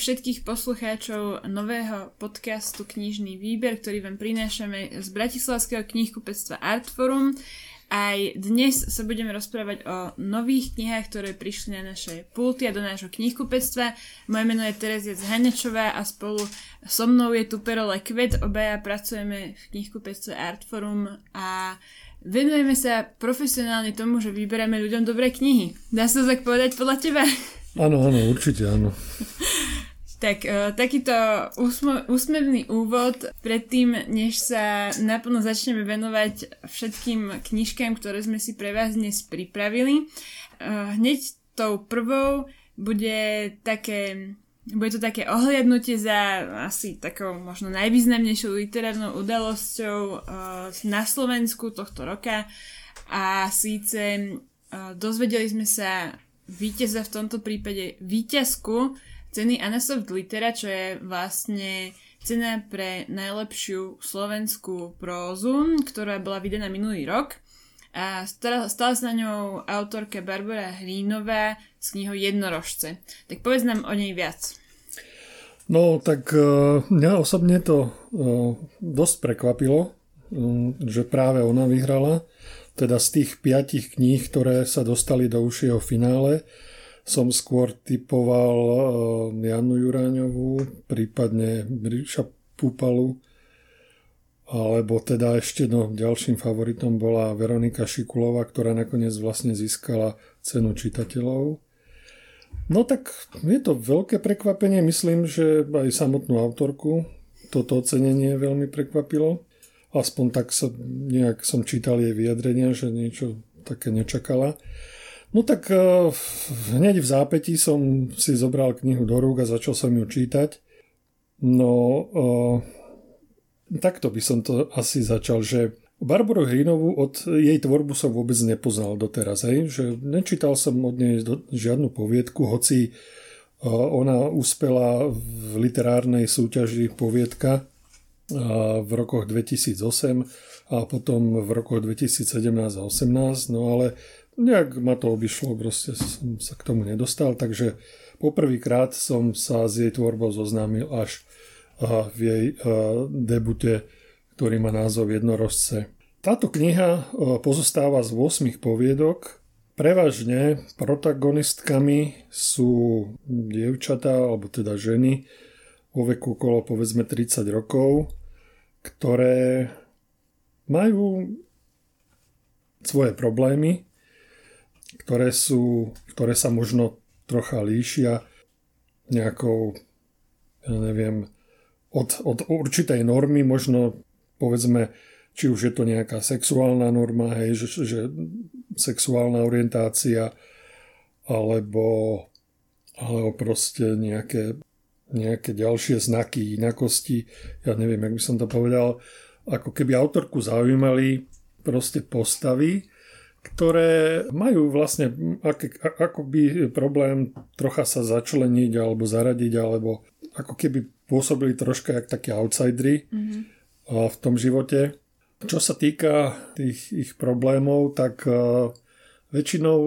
Všetkých poslucháčov nového podcastu Knižný výber, ktorý vám prinášame z Bratislavského knihkupectva Artforum. Aj dnes sa budeme rozprávať o nových knihách, ktoré prišli na naše pulty a do nášho knihkupectva. Moje meno je Terezia Zhanečová a spolu so mnou je tu Perole Kvet. Obaja pracujeme v knihkupectve Artforum a venujeme sa profesionálne tomu, že vyberáme ľuďom dobré knihy. Dá sa to tak povedať podľa teba? Áno, áno, určite áno. Tak uh, takýto úsmo- úsmevný úvod predtým, než sa naplno začneme venovať všetkým knižkám, ktoré sme si pre vás dnes pripravili. Uh, hneď tou prvou bude také bude to také ohliadnutie za asi takou možno najvýznamnejšou literárnou udalosťou uh, na Slovensku tohto roka a síce dozvedeli sme sa víťaza v tomto prípade víťazku ceny Anasoft Litera, čo je vlastne cena pre najlepšiu slovenskú prózu, ktorá bola vydaná minulý rok. A stala, sa na ňou autorka Barbara Hrínová z knihou Jednorožce. Tak povedz nám o nej viac. No, tak uh, mňa osobne to uh, dosť prekvapilo, um, že práve ona vyhrala. Teda z tých piatich kníh, ktoré sa dostali do užšieho finále, som skôr typoval eh, Janu Juráňovú, prípadne Ríša Púpalu, alebo teda ešte no, ďalším favoritom bola Veronika Šikulová, ktorá nakoniec vlastne získala cenu čitateľov. No tak je to veľké prekvapenie, myslím, že aj samotnú autorku toto ocenenie veľmi prekvapilo aspoň tak sa, nejak som čítal jej vyjadrenia, že niečo také nečakala. No tak uh, hneď v zápätí som si zobral knihu do rúk a začal som ju čítať. No uh, takto by som to asi začal, že Barbaru Hrinovú od jej tvorbu som vôbec nepoznal doteraz, hej? že nečítal som od nej žiadnu poviedku, hoci ona uspela v literárnej súťaži poviedka v rokoch 2008 a potom v rokoch 2017 a 2018, no ale nejak ma to obišlo, proste som sa k tomu nedostal, takže poprvýkrát som sa s jej tvorbou zoznámil až v jej debute, ktorý má názov Jednorožce. Táto kniha pozostáva z 8 poviedok, Prevažne protagonistkami sú dievčatá, alebo teda ženy, vo veku okolo povedzme 30 rokov ktoré majú svoje problémy, ktoré, sú, ktoré sa možno trocha líšia nejakou, ja neviem, od, od určitej normy, možno povedzme, či už je to nejaká sexuálna norma, hej, že, že sexuálna orientácia, alebo, alebo proste nejaké nejaké ďalšie znaky inakosti, ja neviem, jak by som to povedal, ako keby autorku zaujímali proste postavy, ktoré majú vlastne ako by problém trocha sa začleniť alebo zaradiť, alebo ako keby pôsobili troška jak také outsidery mm-hmm. v tom živote. Čo sa týka tých ich problémov, tak väčšinou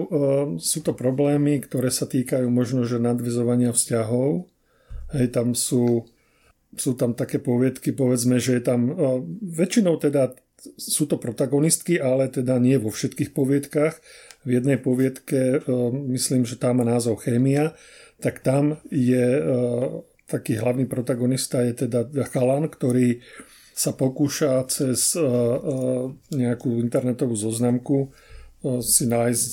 sú to problémy, ktoré sa týkajú možno, že nadvizovania vzťahov, Hej, tam sú, sú tam také poviedky, povedzme, že je tam väčšinou teda sú to protagonistky, ale teda nie vo všetkých poviedkach. V jednej poviedke, myslím, že tá má názov Chémia, tak tam je taký hlavný protagonista je teda chalan, ktorý sa pokúša cez nejakú internetovú zoznamku si nájsť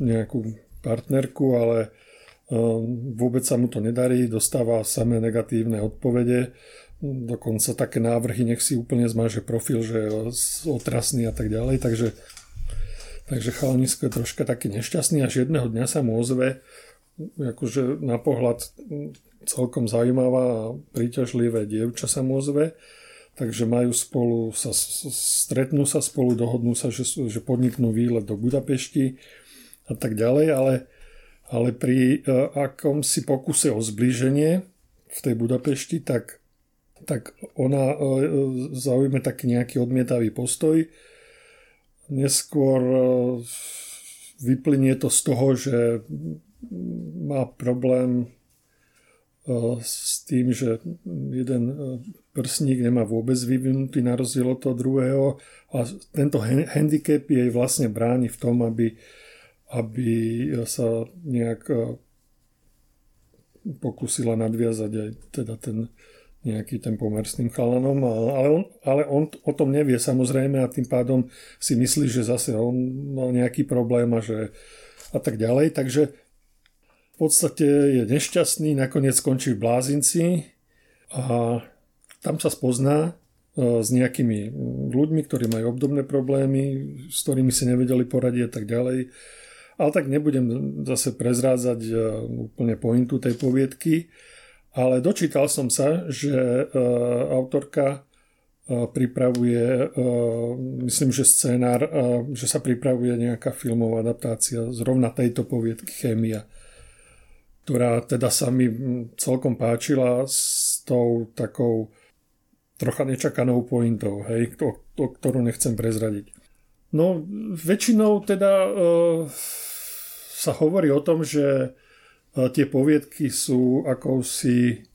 nejakú partnerku, ale vôbec sa mu to nedarí, dostáva samé negatívne odpovede, dokonca také návrhy, nech si úplne zmaže profil, že je otrasný a tak ďalej, takže, takže chalanisko je troška taký nešťastný, až jedného dňa sa mu ozve, akože na pohľad celkom zaujímavá a príťažlivé dievča sa mu ozve, takže majú spolu, sa, stretnú sa spolu, dohodnú sa, že, že podniknú výlet do Budapešti a tak ďalej, ale ale pri e, akomsi pokuse o zblíženie v tej Budapešti, tak, tak ona e, zaujme taký nejaký odmietavý postoj. Neskôr e, vyplynie to z toho, že má problém s tým, že jeden prsník nemá vôbec vyvinutý na rozdiel od toho druhého a tento handicap jej vlastne bráni v tom, aby, aby sa nejak pokúsila nadviazať aj teda ten nejaký ten pomer s tým chalanom, ale on, ale on o tom nevie samozrejme a tým pádom si myslí, že zase on má nejaký problém a že a tak ďalej, takže v podstate je nešťastný, nakoniec skončí v blázinci a tam sa spozná e, s nejakými ľuďmi, ktorí majú obdobné problémy, s ktorými si nevedeli poradiť a tak ďalej. Ale tak nebudem zase prezrádzať e, úplne pointu tej poviedky. Ale dočítal som sa, že e, autorka e, pripravuje, e, myslím, že scenár, že sa pripravuje nejaká filmová adaptácia zrovna tejto poviedky Chémia, ktorá teda sa mi celkom páčila s tou takou trocha nečakanou pointou, hej, to, to, ktorú nechcem prezradiť. No, väčšinou teda e, sa hovorí o tom, že Tie poviedky sú akousi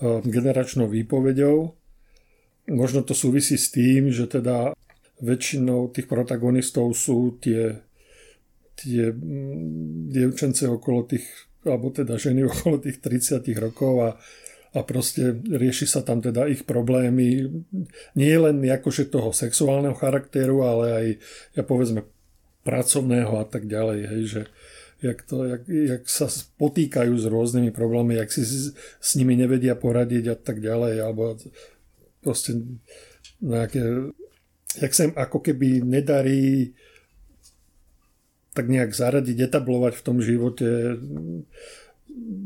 generačnou výpovedou. Možno to súvisí s tým, že teda väčšinou tých protagonistov sú tie, tie mm, dievčence okolo tých, alebo teda ženy okolo tých 30 rokov a, a proste rieši sa tam teda ich problémy nie len akože toho sexuálneho charakteru, ale aj ja povedzme pracovného a tak ďalej, hej, že, jak, to, jak, jak sa potýkajú s rôznymi problémami, jak si s, s nimi nevedia poradiť a tak ďalej, alebo proste nejaké, jak sa im ako keby nedarí tak nejak zaradiť, etablovať v tom živote,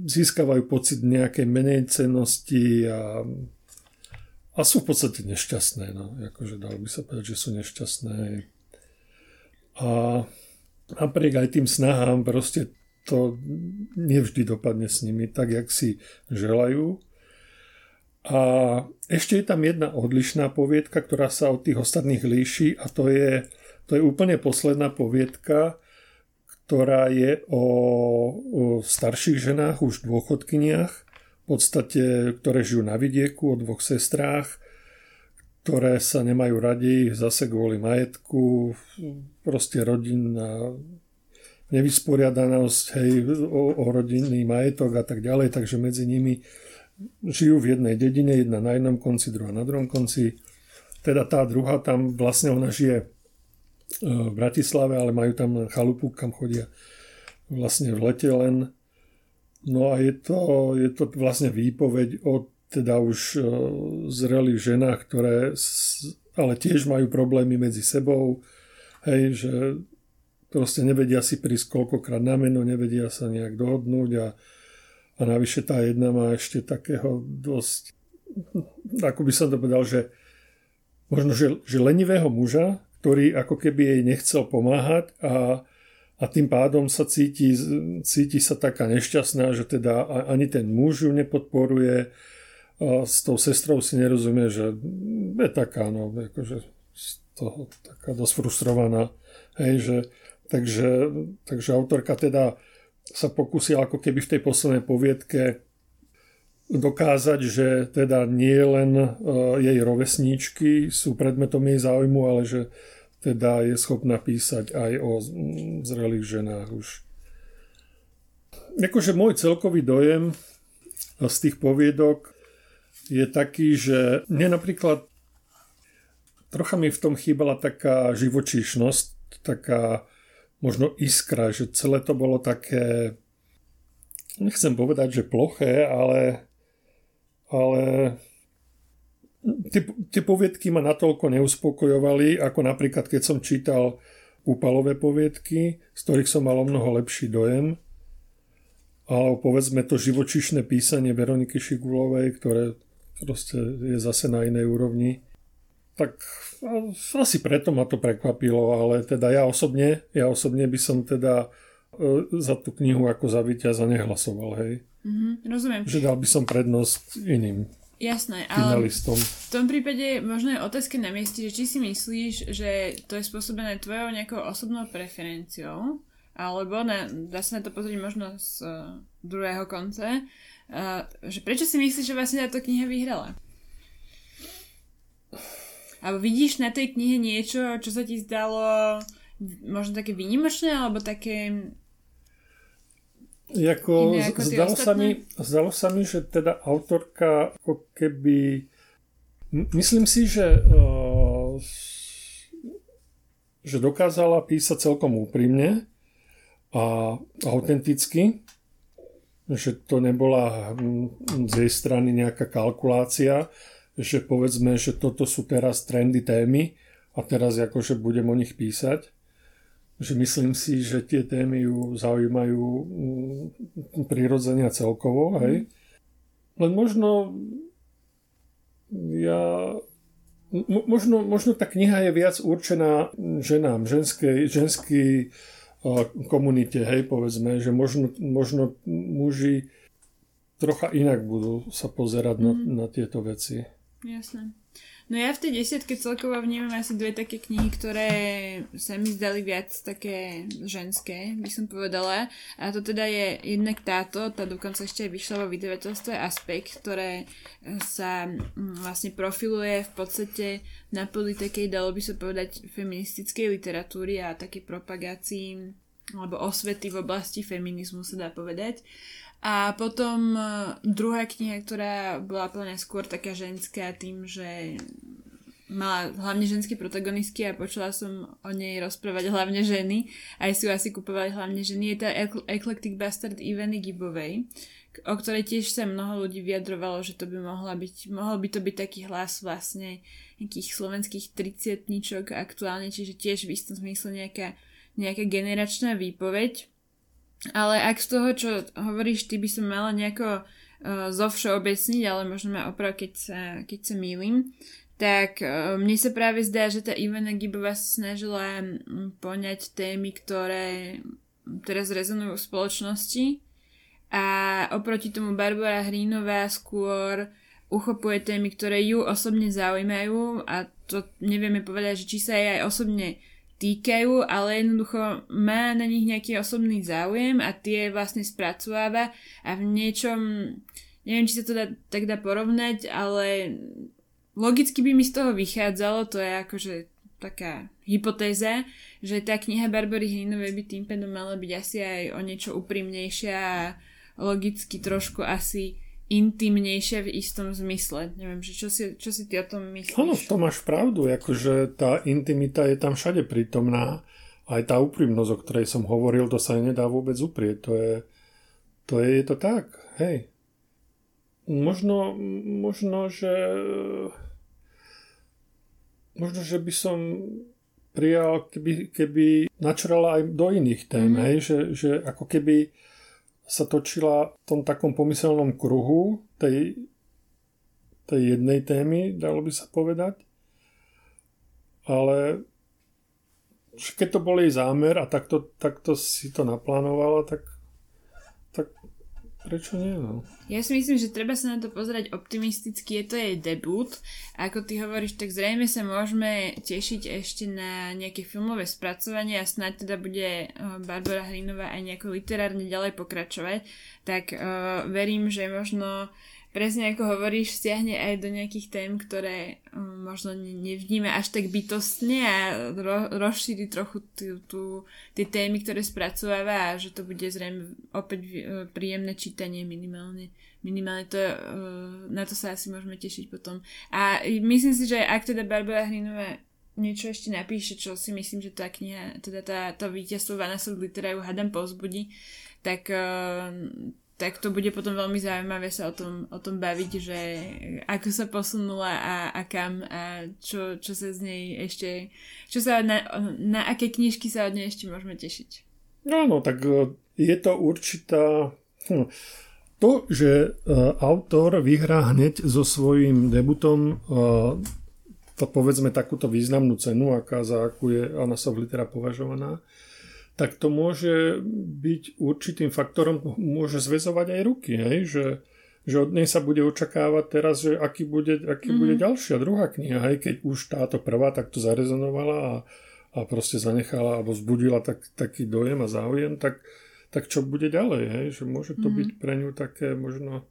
získavajú pocit nejakej menej cennosti a, a sú v podstate nešťastné. No. Akože dalo by sa povedať, že sú nešťastné. A napriek aj tým snahám proste to nevždy dopadne s nimi tak, jak si želajú. A ešte je tam jedna odlišná poviedka, ktorá sa od tých ostatných líši a to je, to je úplne posledná poviedka, ktorá je o, o starších ženách, už dôchodkyniach, v podstate, ktoré žijú na vidieku, o dvoch sestrách, ktoré sa nemajú radi zase kvôli majetku, proste rodinná nevysporiadanosť hej, o, o rodinný majetok a tak ďalej, takže medzi nimi žijú v jednej dedine, jedna na jednom konci, druhá na druhom konci. Teda tá druhá tam vlastne ona žije e, v Bratislave, ale majú tam chalupu, kam chodia vlastne v lete len. No a je to, je to vlastne výpoveď o teda už e, zrelých ženách, ktoré ale tiež majú problémy medzi sebou, Hej, že proste nevedia si prísť koľkokrát na meno, nevedia sa nejak dohodnúť a, a navyše tá jedna má ešte takého dosť, ako by som to povedal, že možno, že, že lenivého muža, ktorý ako keby jej nechcel pomáhať a, a tým pádom sa cíti, cíti sa taká nešťastná, že teda ani ten muž ju nepodporuje, a s tou sestrou si nerozumie, že je taká, no, akože toho taká dosť frustrovaná. Hej, že, takže, takže autorka teda sa pokusila ako keby v tej poslednej poviedke dokázať, že teda nie len uh, jej rovesníčky sú predmetom jej záujmu, ale že teda je schopná písať aj o zrelých ženách už. Akože môj celkový dojem z tých poviedok je taký, že mne napríklad trocha mi v tom chýbala taká živočíšnosť, taká možno iskra, že celé to bolo také, nechcem povedať, že ploché, ale, ale tie, tie ma natoľko neuspokojovali, ako napríklad keď som čítal úpalové poviedky, z ktorých som mal o mnoho lepší dojem, alebo povedzme to živočišné písanie Veroniky Šigulovej, ktoré proste je zase na inej úrovni tak asi preto ma to prekvapilo, ale teda ja osobne, ja osobne by som teda e, za tú knihu ako za víťaza nehlasoval, hej. Mm-hmm, rozumiem. Že dal by som prednosť iným Jasné, ale finalistom. v tom prípade možno je otázka na mieste, že či si myslíš, že to je spôsobené tvojou nejakou osobnou preferenciou, alebo na, dá sa na to pozrieť možno z uh, druhého konce, uh, že prečo si myslíš, že vlastne táto kniha vyhrala? Alebo vidíš na tej knihe niečo, čo sa ti zdalo možno také výnimočné, alebo také Jako, iné ako zdalo, sa mi, zdalo sa mi, že teda autorka ako keby myslím si, že uh, že dokázala písať celkom úprimne a autenticky, že to nebola hm, z jej strany nejaká kalkulácia, že povedzme, že toto sú teraz trendy témy a teraz akože budem o nich písať. Že myslím si, že tie témy ju zaujímajú mm, prirodzene celkovo, hej. Len možno ja možno, možno tá kniha je viac určená ženám, ženskej, ženskej komunite, hej, povedzme, že možno, možno muži trocha inak budú sa pozerať mm. na, mhm. na tieto veci. Jasné. No ja v tej desiatke celkovo vnímam asi dve také knihy, ktoré sa mi zdali viac také ženské, by som povedala. A to teda je jednak táto, tá dokonca ešte aj vyšla vo vydavateľstve Aspekt, ktoré sa mm, vlastne profiluje v podstate na poli takej, dalo by sa povedať, feministickej literatúry a takej propagácii alebo osvety v oblasti feminizmu sa dá povedať. A potom e, druhá kniha, ktorá bola plne skôr taká ženská tým, že mala hlavne ženské protagonistky a počula som o nej rozprávať hlavne ženy. Aj si ju asi kupovali hlavne ženy. Je tá Eclectic Bastard Ivany Gibovej, o ktorej tiež sa mnoho ľudí vyjadrovalo, že to by mohla byť, mohol by to byť taký hlas vlastne nejakých slovenských triciatničok aktuálne, čiže tiež v istom zmysle nejaká, nejaká generačná výpoveď. Ale ak z toho, čo hovoríš, ty by som mala nejako uh, zovšeobecniť, ale možno ma oprav, keď sa, keď sa mýlim, tak uh, mne sa práve zdá, že tá Ivana Gibová snažila poňať témy, ktoré teraz rezonujú v spoločnosti. A oproti tomu Barbara Hrínová skôr uchopuje témy, ktoré ju osobne zaujímajú. A to nevieme povedať, že či sa jej aj osobne týkajú, ale jednoducho má na nich nejaký osobný záujem a tie vlastne spracováva a v niečom, neviem, či sa to dá, tak dá porovnať, ale logicky by mi z toho vychádzalo, to je akože taká hypotéza, že tá kniha Barbory Hrinovej by tým pádom mala byť asi aj o niečo úprimnejšia a logicky trošku asi intimnejšie v istom zmysle. Neviem, že čo, si, čo si ty o tom myslíš? Áno, to máš pravdu, akože tá intimita je tam všade prítomná. Aj tá úprimnosť, o ktorej som hovoril, to sa nedá vôbec uprieť. To je, to je, je to tak, hej. Možno, možno, že možno, že by som prijal, keby, keby načrala aj do iných tém, mm-hmm. hej, že, že ako keby sa točila v tom takom pomyselnom kruhu tej, tej jednej témy, dalo by sa povedať. Ale keď to bol jej zámer a takto, takto si to naplánovala, tak, Prečo nie, no? Ja si myslím, že treba sa na to pozerať optimisticky, je to jej debut. Ako ty hovoríš, tak zrejme sa môžeme tešiť ešte na nejaké filmové spracovanie a snáď teda bude eh, Barbara Hrinová aj nejako literárne ďalej pokračovať. Tak uh, verím, že možno presne ako hovoríš, stiahne aj do nejakých tém, ktoré um, možno nevníme až tak bytostne a ro- rozšíri trochu tie témy, ktoré spracováva a že to bude zrejme opäť uh, príjemné čítanie minimálne. Minimálne to, uh, na to sa asi môžeme tešiť potom. A myslím si, že ak teda Barbara Hrinová niečo ešte napíše, čo si myslím, že tá kniha, teda tá, to víťazstvo Vanessa Glittera ju hadam pozbudí, tak uh, tak to bude potom veľmi zaujímavé sa o tom, o tom baviť, že ako sa posunula a, a kam a čo, čo sa z nej ešte, čo sa na, na aké knižky sa od nej ešte môžeme tešiť. No, no, tak e, je to určitá... Hm, to, že uh, autor vyhrá hneď so svojím debutom uh, to povedzme takúto významnú cenu, aká za akú je Anna Sovlitera považovaná, tak to môže byť určitým faktorom, môže zväzovať aj ruky, hej? Že, že od nej sa bude očakávať teraz, že aký bude, aký mm. bude ďalšia, druhá kniha, hej? keď už táto prvá takto zarezonovala a, a proste zanechala alebo zbudila tak, taký dojem a záujem, tak, tak čo bude ďalej, hej? že môže to mm. byť pre ňu také možno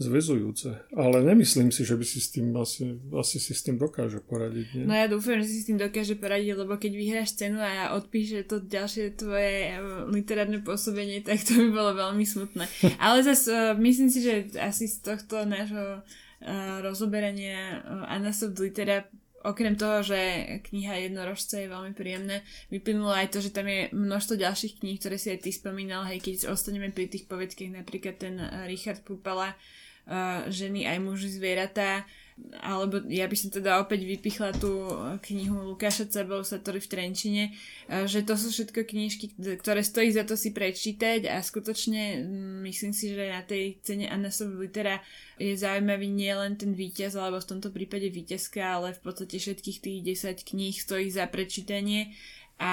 zväzujúce. Ale nemyslím si, že by si s tým asi, asi si s tým dokáže poradiť. Nie? No ja dúfam, že si s tým dokáže poradiť, lebo keď vyhráš cenu a odpíše to ďalšie tvoje eh, literárne pôsobenie, tak to by bolo veľmi smutné. Ale zase uh, myslím si, že asi z tohto nášho uh, rozoberania Anasov Litera okrem toho, že kniha Jednorožce je veľmi príjemné, vyplynulo aj to, že tam je množstvo ďalších kníh, ktoré si aj ty spomínal, hej, keď ostaneme pri tých povedkách, napríklad ten Richard Pupala, uh, ženy aj muži zvieratá, alebo ja by som teda opäť vypichla tú knihu Lukáša Cebousatori v Trenčine, že to sú všetko knižky, ktoré stojí za to si prečítať a skutočne mm, myslím si, že na tej cene Anasov litera je zaujímavý nielen ten víťaz, alebo v tomto prípade víťazka, ale v podstate všetkých tých 10 kníh stojí za prečítanie. A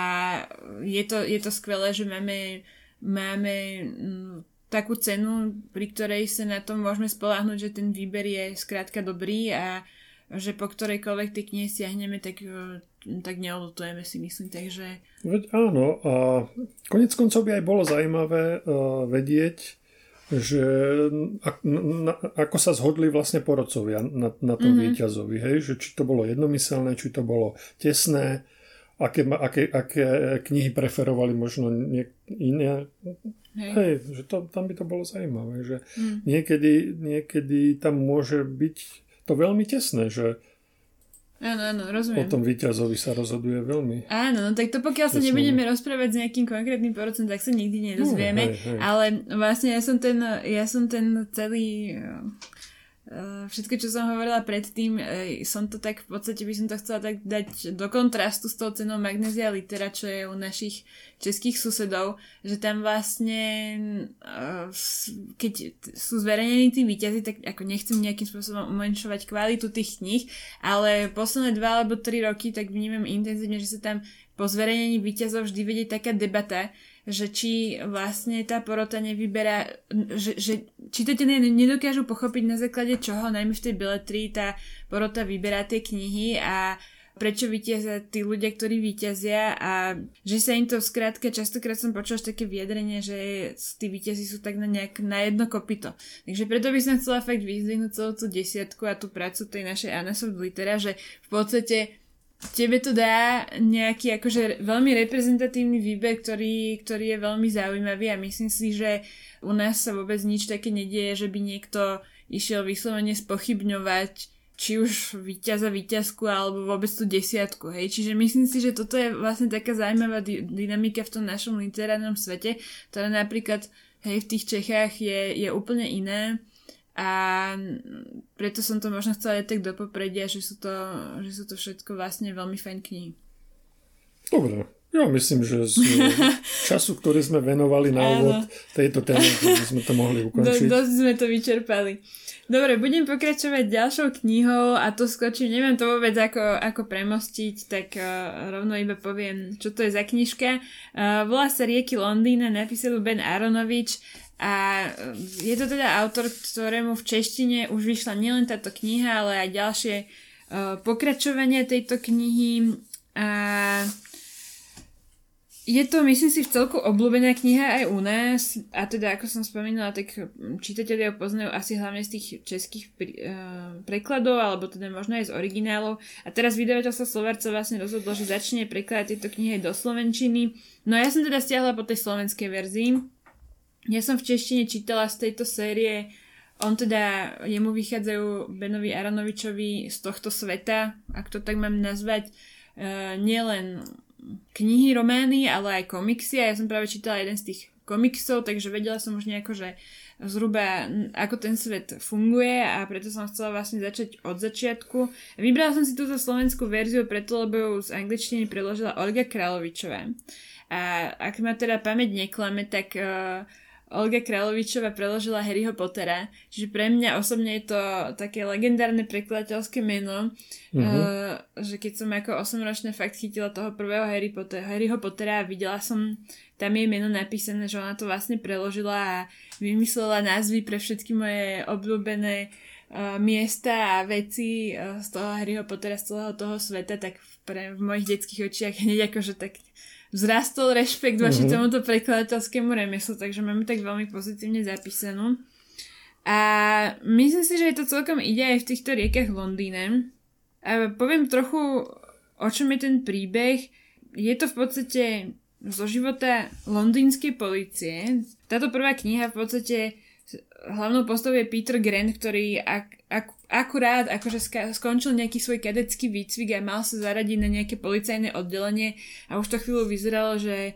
je to, je to skvelé, že máme, máme mm, takú cenu, pri ktorej sa na tom môžeme spolahnuť, že ten výber je skrátka dobrý a že po ktorejkoľvek tej knihe siahneme, tak, e, tak neodutujeme si myslím. Takže... Veď áno a konec koncov by aj bolo zaujímavé uh, vedieť, že ak, na, ako sa zhodli vlastne porodcovia na, na tom mm-hmm. víťazovi, hej? že či to bolo jednomyselné, či to bolo tesné, aké, aké, aké knihy preferovali možno nie, iné Hej. Hej, že to, tam by to bolo zaujímavé, že mm. niekedy, niekedy tam môže byť to veľmi tesné, že Áno, áno, rozumiem. O tom víťazovi sa rozhoduje veľmi. Áno, no tak to pokiaľ sa nebudeme rozprávať s nejakým konkrétnym procentom, tak sa nikdy nedozvieme. No, hej, hej. Ale vlastne ja som ten, ja som ten celý všetko, čo som hovorila predtým, eh, som to tak, v podstate by som to chcela tak dať do kontrastu s tou cenou Magnesia Litera, čo je u našich českých susedov, že tam vlastne eh, keď sú zverejnení tí výťazy, tak ako nechcem nejakým spôsobom umenšovať kvalitu tých kníh, ale posledné dva alebo tri roky tak vnímam intenzívne, že sa tam po zverejnení výťazov vždy vedie taká debata, že či vlastne tá porota nevyberá, že, že čitatelia nedokážu pochopiť na základe čoho, najmä v tej beletrii tá porota vyberá tie knihy a prečo vyťazia tí ľudia, ktorí vyťazia a že sa im to skrátka, častokrát som počula také vyjadrenie, že tí vyťazí sú tak na, nejak, na jedno kopito. Takže preto by som chcela fakt vyzdvihnúť celú tú desiatku a tú prácu tej našej Anasov Litera, že v podstate tebe to dá nejaký akože veľmi reprezentatívny výber, ktorý, ktorý je veľmi zaujímavý a myslím si, že u nás sa vôbec nič také nedieje, že by niekto išiel vyslovene spochybňovať či už víťaza víťazku alebo vôbec tú desiatku, hej. Čiže myslím si, že toto je vlastne taká zaujímavá dy- dynamika v tom našom literárnom svete, ktorá napríklad, hej, v tých Čechách je, je úplne iné a preto som to možno chcela aj tak do popredia, že sú to, že sú to všetko vlastne veľmi fajn knihy. Dobre, ja myslím, že z času, ktorý sme venovali na úvod tejto témy, sme to mohli ukončiť. Do, dosť sme to vyčerpali. Dobre, budem pokračovať ďalšou knihou a to skočím, neviem to vôbec ako, ako premostiť, tak uh, rovno iba poviem, čo to je za knižka. Uh, volá sa Rieky Londýna, napísal Ben Aronovič a je to teda autor, ktorému v češtine už vyšla nielen táto kniha, ale aj ďalšie uh, pokračovania tejto knihy. A je to, myslím si, v celku obľúbená kniha aj u nás. A teda, ako som spomínala, tak čitatelia poznajú asi hlavne z tých českých pri, uh, prekladov, alebo teda možno aj z originálov. A teraz vydavateľstvo Slovarca vlastne rozhodlo, že začne prekladať tieto knihy do slovenčiny. No ja som teda stiahla po tej slovenskej verzii ja som v češtine čítala z tejto série, on teda, jemu vychádzajú Benovi Aranovičovi z tohto sveta, ak to tak mám nazvať, uh, nielen knihy, romány, ale aj komiksy a ja som práve čítala jeden z tých komiksov, takže vedela som už nejako, že zhruba ako ten svet funguje a preto som chcela vlastne začať od začiatku. Vybrala som si túto slovenskú verziu preto, lebo ju z angličtiny preložila Olga Královičová. A ak ma teda pamäť neklame, tak uh, Olga Kráľovičová preložila Harryho Pottera, čiže pre mňa osobne je to také legendárne prekladateľské meno, uh, že keď som ako 8-ročná fakt chytila toho prvého Harry Potter, Harryho Pottera a videla som tam jej meno napísané, že ona to vlastne preložila a vymyslela názvy pre všetky moje obľúbené uh, miesta a veci uh, z toho Harryho Pottera, z celého toho sveta, tak pre, v mojich detských očiach hneď akože tak vzrastol rešpekt voči mm-hmm. tomuto prekladateľskému remeslu, takže máme tak veľmi pozitívne zapísanú. A myslím si, že je to celkom ide aj v týchto riekach Londýne. A poviem trochu, o čom je ten príbeh. Je to v podstate zo života londýnskej policie. Táto prvá kniha v podstate hlavnou postavou je Peter Grant, ktorý ak, ak, akurát akože skončil nejaký svoj kadecký výcvik a mal sa zaradiť na nejaké policajné oddelenie a už to chvíľu vyzeralo, že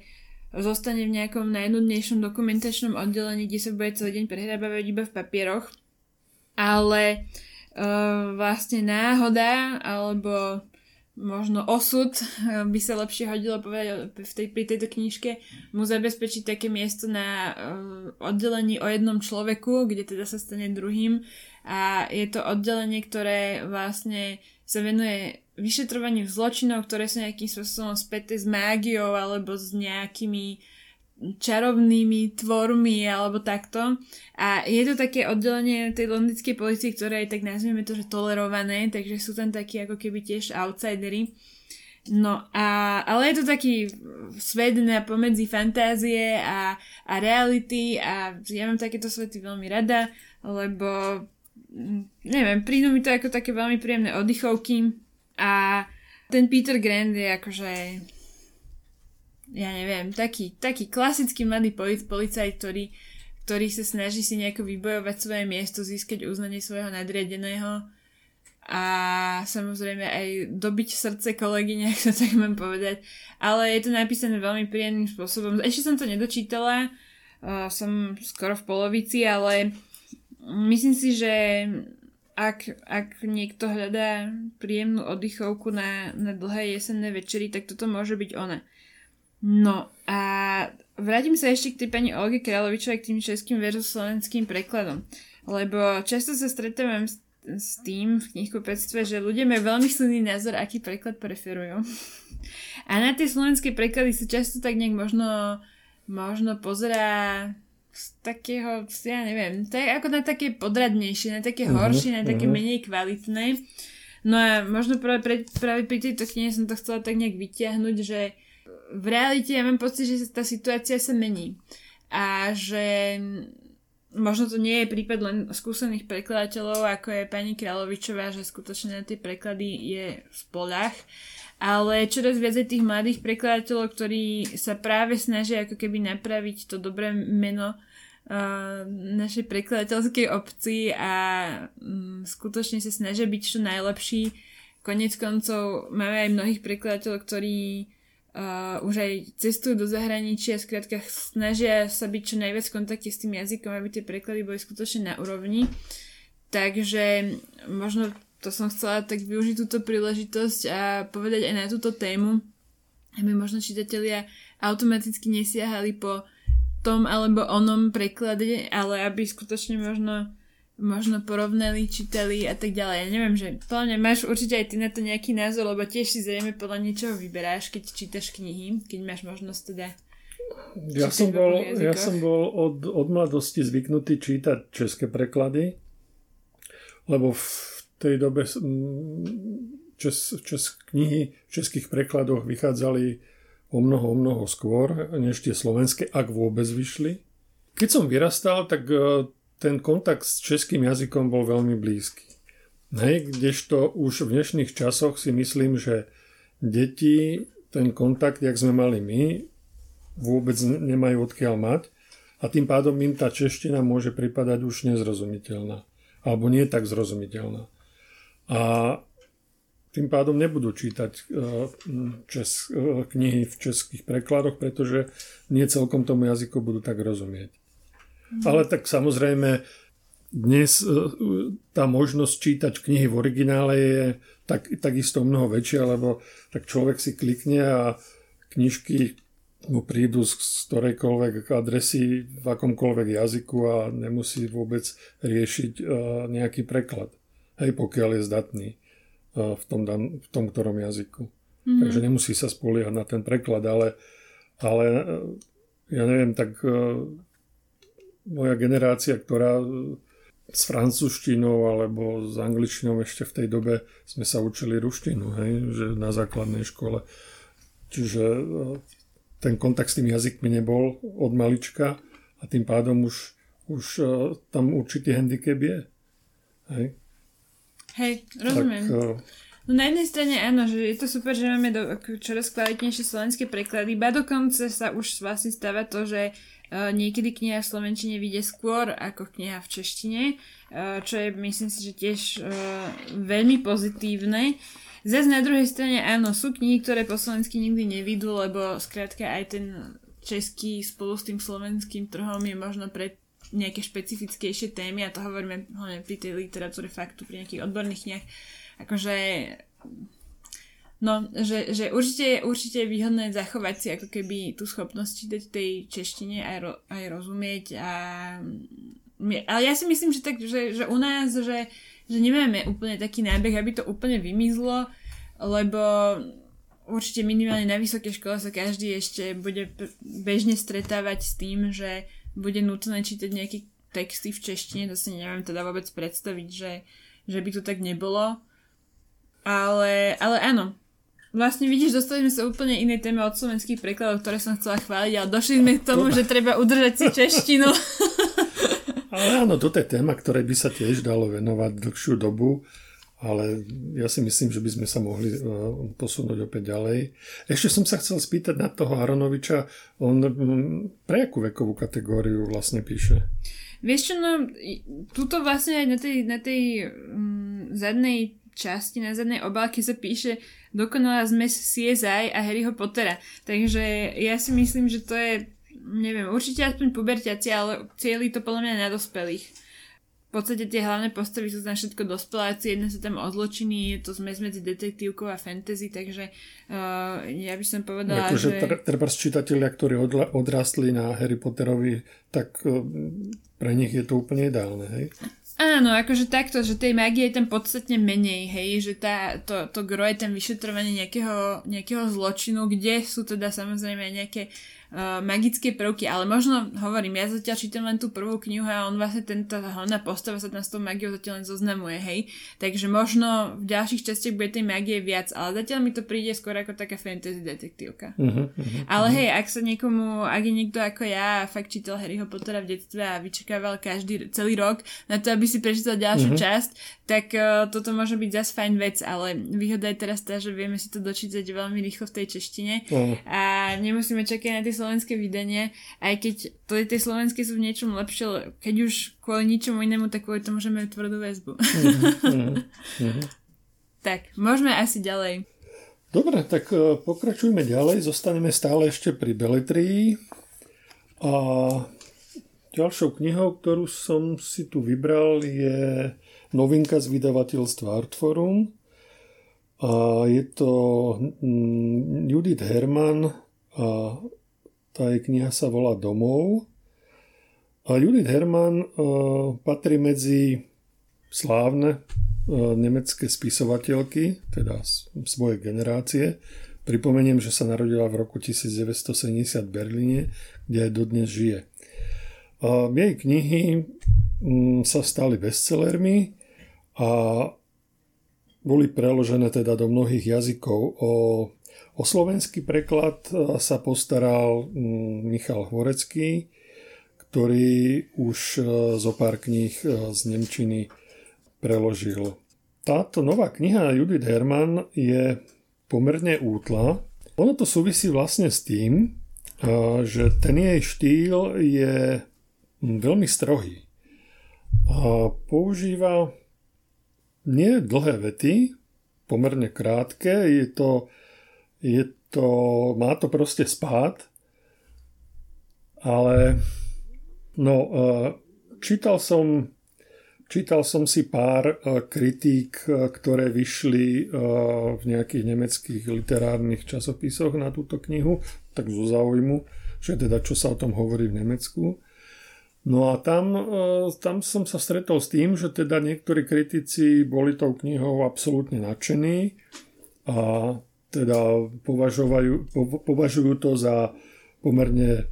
zostane v nejakom najnudnejšom dokumentačnom oddelení, kde sa bude celý deň prehrábavať iba v papieroch. Ale uh, vlastne náhoda alebo možno osud by sa lepšie hodilo povedať v tej, pri tejto knižke mu zabezpečiť také miesto na uh, oddelení o jednom človeku, kde teda sa stane druhým. A je to oddelenie, ktoré vlastne sa venuje vyšetrovaniu zločinov, ktoré sú nejakým spôsobom späté s mágiou alebo s nejakými čarovnými tvormi alebo takto. A je to také oddelenie tej londýnskej policie, ktoré je tak nazvieme to, že tolerované, takže sú tam takí ako keby tiež outsidery. No a, ale je to taký svet na pomedzi fantázie a, a reality a ja mám takéto svety veľmi rada, lebo mm, neviem, prídu mi to ako také veľmi príjemné oddychovky a ten Peter Grant je akože ja neviem, taký, taký klasický mladý policajt, ktorý, ktorý sa snaží si nejako vybojovať svoje miesto, získať uznanie svojho nadriadeného a samozrejme aj dobiť srdce kolegyne, ak to tak mám povedať. Ale je to napísané veľmi príjemným spôsobom. Ešte som to nedočítala, som skoro v polovici, ale myslím si, že ak, ak niekto hľadá príjemnú oddychovku na, na dlhé jesenné večery, tak toto môže byť ona. No a vrátim sa ešte k tej pani Olge Kráľovičovej k tým českým versus slovenským prekladom. Lebo často sa stretávam s, s tým v knihkupectve, že ľudia majú veľmi silný názor, aký preklad preferujú. A na tie slovenské preklady sa často tak nejak možno, možno pozerá z takého, ja neviem, tak ako na také podradnejšie, na také uh-huh, horšie, na také uh-huh. menej kvalitné. No a možno práve, pre, práve pri tejto knihe som to chcela tak nejak vyťahnuť, že v realite ja mám pocit, že tá situácia sa mení. A že možno to nie je prípad len skúsených prekladateľov, ako je pani Kráľovičová, že skutočne na tie preklady je v spolách, ale čoraz viac je tých mladých prekladateľov, ktorí sa práve snažia ako keby napraviť to dobré meno uh, našej prekladateľskej obci a um, skutočne sa snažia byť čo najlepší. Konec koncov máme aj mnohých prekladateľov, ktorí uh, už aj cestujú do zahraničia, skrátka snažia sa byť čo najviac v kontakte s tým jazykom, aby tie preklady boli skutočne na úrovni. Takže možno to som chcela tak využiť túto príležitosť a povedať aj na túto tému, aby možno čitatelia automaticky nesiahali po tom alebo onom preklade, ale aby skutočne možno možno porovnali, čítali a tak ďalej. Ja neviem, že mňa máš určite aj ty na to nejaký názor, lebo tiež si zrejme podľa niečoho vyberáš, keď čítaš knihy, keď máš možnosť teda ja som, bol, ja som bol od, od mladosti zvyknutý čítať české preklady, lebo v tej dobe čes, čes, knihy v českých prekladoch vychádzali o mnoho, o mnoho skôr, než tie slovenské, ak vôbec vyšli. Keď som vyrastal, tak e, ten kontakt s českým jazykom bol veľmi blízky. Hej, kdežto už v dnešných časoch si myslím, že deti ten kontakt, jak sme mali my, vôbec nemajú odkiaľ mať a tým pádom im tá čeština môže pripadať už nezrozumiteľná. Alebo nie tak zrozumiteľná a tým pádom nebudú čítať e, čes, e, knihy v českých prekladoch, pretože nie celkom tomu jazyku budú tak rozumieť. Mm. Ale tak samozrejme dnes e, tá možnosť čítať knihy v originále je tak, takisto mnoho väčšia, lebo tak človek si klikne a knižky mu prídu z ktorejkoľvek adresy v akomkoľvek jazyku a nemusí vôbec riešiť nejaký preklad hej, pokiaľ je zdatný e, v tom, dan, v tom ktorom jazyku. Mm-hmm. Takže nemusí sa spoliehať na ten preklad, ale, ale e, ja neviem, tak e, moja generácia, ktorá s francúzštinou alebo s angličtinou ešte v tej dobe sme sa učili ruštinu, hej, že na základnej škole. Čiže ten kontakt s tým jazykmi nebol od malička a tým pádom už, už uh, tam určitý handicap je. Hej, Hej rozumiem. Tak, No na jednej strane áno, že je to super, že máme do, čoraz kvalitnejšie slovenské preklady, ba dokonca sa už vlastne stáva to, že niekedy kniha v slovenčine vyjde skôr ako kniha v češtine, uh, čo je myslím si, že tiež uh, veľmi pozitívne. Zas na druhej strane áno, sú knihy, ktoré po slovensky nikdy nevidú, lebo skrátka aj ten český spolu s tým slovenským trhom je možno pre nejaké špecifickejšie témy a to hovoríme hlavne pri tej literatúre faktu, pri nejakých odborných knihách akože No, že, že určite, je výhodné zachovať si ako keby tú schopnosť čítať tej češtine aj, ro, aj rozumieť a ale ja si myslím, že, tak, že, že u nás, že, že nemáme úplne taký nábeh, aby to úplne vymizlo, lebo určite minimálne na vysokej škole sa každý ešte bude bežne stretávať s tým, že bude nutné čítať nejaké texty v češtine, to si neviem teda vôbec predstaviť, že, že by to tak nebolo. Ale, ale áno. Vlastne vidíš, dostali sme sa úplne inej téme od slovenských prekladov, ktoré som chcela chváliť, ale došli sme k tomu, že treba udržať si češtinu. Ale áno, toto je téma, ktoré by sa tiež dalo venovať dlhšiu dobu, ale ja si myslím, že by sme sa mohli uh, posunúť opäť ďalej. Ešte som sa chcel spýtať na toho Aronoviča, on pre akú vekovú kategóriu vlastne píše? Vieš čo, no, tuto vlastne aj na tej, na tej um, zadnej časti na zadnej obálke sa píše dokonalá zmes CSI a Harryho Pottera. Takže ja si myslím, že to je, neviem, určite aspoň puberťaci, ale cieli to podľa mňa na dospelých. V podstate tie hlavné postavy sú tam všetko dospeláci, jedna sa tam o zločiny, je to zmes medzi detektívkou a fantasy, takže uh, ja by som povedala, Akože že... treba čitatelia, ktorí odla, odrastli na Harry Potterovi, tak uh, pre nich je to úplne ideálne, hej? Áno, akože takto, že tej magie je tam podstatne menej, hej, že tá, to, to gro je tam vyšetrovanie nejakého, nejakého zločinu, kde sú teda samozrejme nejaké uh, magické prvky, ale možno hovorím, ja zatiaľ čítam len tú prvú knihu a on vlastne tento hlavná postava sa tam s tou magiou zatiaľ len zoznamuje, hej. Takže možno v ďalších častiach bude tej magie viac, ale zatiaľ mi to príde skôr ako taká fantasy detektívka. Uh-huh, uh-huh, ale uh-huh. hej, ak sa niekomu, ak je niekto ako ja fakt čítal Harryho Pottera v detstve a vyčakával každý, celý rok na to, aby si prečítal ďalšiu uh-huh. časť, tak uh, toto môže byť zase fajn vec, ale výhoda je teraz tá, že vieme si to dočítať veľmi rýchlo v tej češtine uh-huh. a nemusíme čakať na tie slovenské vydanie, aj keď to tie slovenské sú v niečom lepšie, keď už kvôli ničomu inému, tak kvôli tomu, že majú tvrdú väzbu. Mm-hmm. mm-hmm. tak, môžeme asi ďalej. Dobre, tak e, pokračujme ďalej. Zostaneme stále ešte pri beletrii. A ďalšou knihou, ktorú som si tu vybral, je novinka z vydavateľstva Artforum. A je to mm, Judith Herman a tá jej kniha sa volá Domov. A Judith Hermann uh, patrí medzi slávne uh, nemecké spisovateľky, teda svojej generácie. Pripomeniem, že sa narodila v roku 1970 v Berlíne, kde aj dodnes žije. Jej knihy um, sa stali bestsellermi a boli preložené teda do mnohých jazykov. O O slovenský preklad e, sa postaral Michal Horecký, ktorý už e, zo pár kníh e, z Nemčiny preložil. Táto nová kniha Judith Herman je pomerne útla. Ono to súvisí vlastne s tým, že ten jej štýl je veľmi strohý. A používa nie dlhé vety, pomerne krátke, je to je to, má to proste spád, ale no, e, čítal som Čítal som si pár e, kritík, e, ktoré vyšli v nejakých nemeckých literárnych časopisoch na túto knihu, tak zo záujmu, že teda čo sa o tom hovorí v Nemecku. No a tam, tam som sa stretol s tým, že teda niektorí kritici boli tou knihou absolútne nadšení a teda považujú, považujú to za pomerne,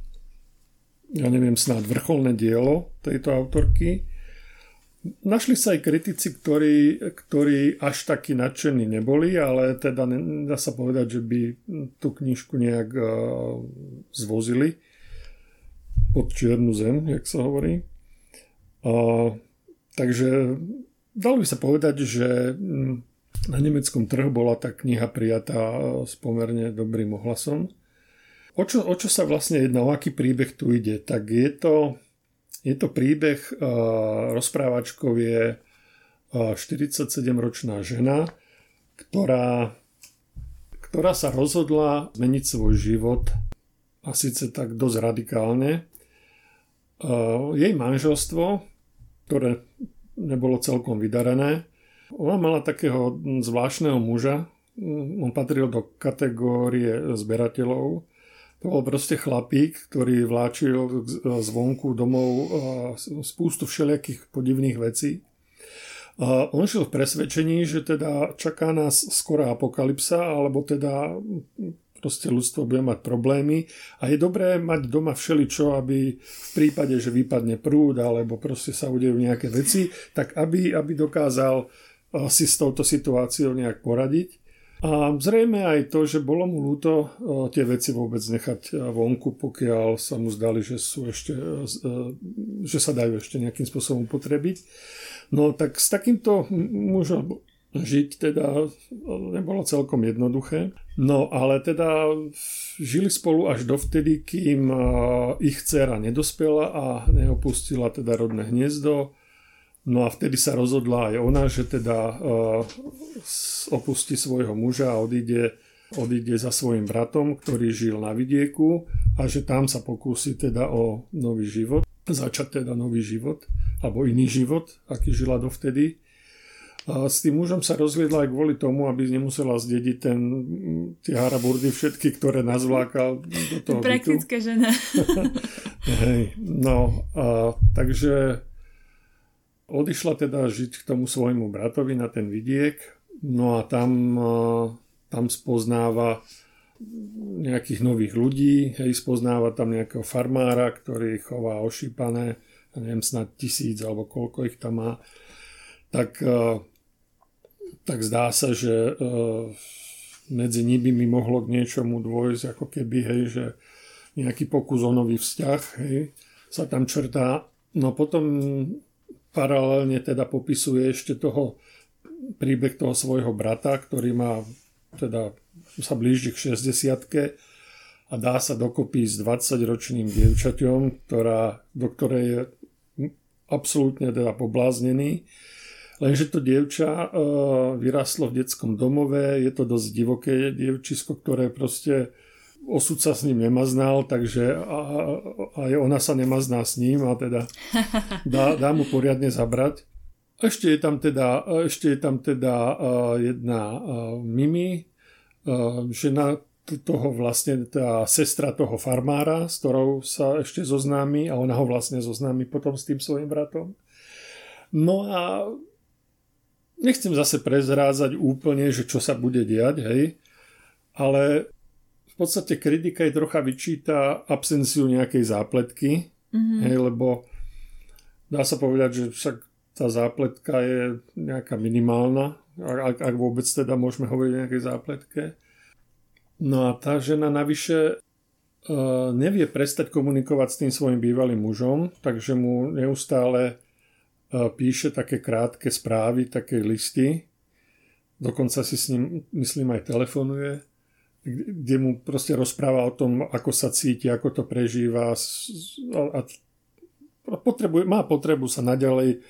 ja neviem, snáď vrcholné dielo tejto autorky. Našli sa aj kritici, ktorí, ktorí až takí nadšení neboli, ale teda dá sa povedať, že by tú knižku nejak zvozili pod čiernu zem, jak sa hovorí. O, takže dalo by sa povedať, že mm, na nemeckom trhu bola tá kniha prijatá s pomerne dobrým ohlasom. O čo, o čo sa vlastne jedná, o aký príbeh tu ide? Tak je to, je to príbeh, uh, rozprávačkov je uh, 47-ročná žena, ktorá, ktorá sa rozhodla zmeniť svoj život a síce tak dosť radikálne. Uh, jej manželstvo, ktoré nebolo celkom vydarené, ona mala takého zvláštneho muža, on patril do kategórie zberateľov, to bol proste chlapík, ktorý vláčil zvonku domov spústu všelijakých podivných vecí. A on žil v presvedčení, že teda čaká nás skorá apokalypsa, alebo teda proste ľudstvo bude mať problémy a je dobré mať doma všeličo, aby v prípade, že vypadne prúd alebo proste sa udejú nejaké veci, tak aby, aby dokázal si s touto situáciou nejak poradiť. A zrejme aj to, že bolo mu ľúto tie veci vôbec nechať vonku, pokiaľ sa mu zdali, že, sú ešte, že sa dajú ešte nejakým spôsobom potrebiť. No tak s takýmto mužom žiť teda nebolo celkom jednoduché. No ale teda žili spolu až dovtedy, kým ich dcera nedospela a neopustila teda rodné hniezdo No a vtedy sa rozhodla aj ona, že teda uh, opustí svojho muža a odíde, odíde za svojim bratom, ktorý žil na vidieku a že tam sa pokúsi teda o nový život, začať teda nový život, alebo iný život, aký žila dovtedy. A s tým mužom sa rozviedla aj kvôli tomu, aby nemusela zdediť ten, tie haraburdy všetky, ktoré nazvlákal do toho Praktická žena. Hej, no, a, takže Odišla teda žiť k tomu svojmu bratovi na ten vidiek, no a tam, tam spoznáva nejakých nových ľudí, hej, spoznáva tam nejakého farmára, ktorý chová ošípané, neviem, snad tisíc alebo koľko ich tam má, tak, tak zdá sa, že medzi nimi by mohlo k niečomu dôjsť, ako keby, hej, že nejaký pokus o nový vzťah, hej, sa tam črtá. No potom paralelne teda popisuje ešte toho príbeh toho svojho brata, ktorý má teda sa blíži k 60 a dá sa dokopy s 20-ročným dievčaťom, ktorá, do ktorej je absolútne teda pobláznený. Lenže to dievča e, vyrastlo v detskom domove, je to dosť divoké dievčisko, ktoré proste osud sa s ním nemaznal, takže aj ona sa nemazná s ním a teda dá, dá mu poriadne zabrať. Ešte je tam teda, ešte je tam teda jedna Mimi, žena toho vlastne tá sestra toho farmára, s ktorou sa ešte zoznámi a ona ho vlastne zoznámi potom s tým svojim bratom. No a nechcem zase prezrázať úplne, že čo sa bude diať, hej, ale podstate kritika je trocha vyčíta absenciu nejakej zápletky, mm-hmm. hej, lebo dá sa povedať, že však tá zápletka je nejaká minimálna, ak, ak vôbec teda môžeme hovoriť o nejakej zápletke. No a tá žena navyše uh, nevie prestať komunikovať s tým svojim bývalým mužom, takže mu neustále uh, píše také krátke správy, také listy. Dokonca si s ním, myslím, aj telefonuje kde mu proste rozpráva o tom, ako sa cíti, ako to prežíva a, a potrebuje, má potrebu sa naďalej,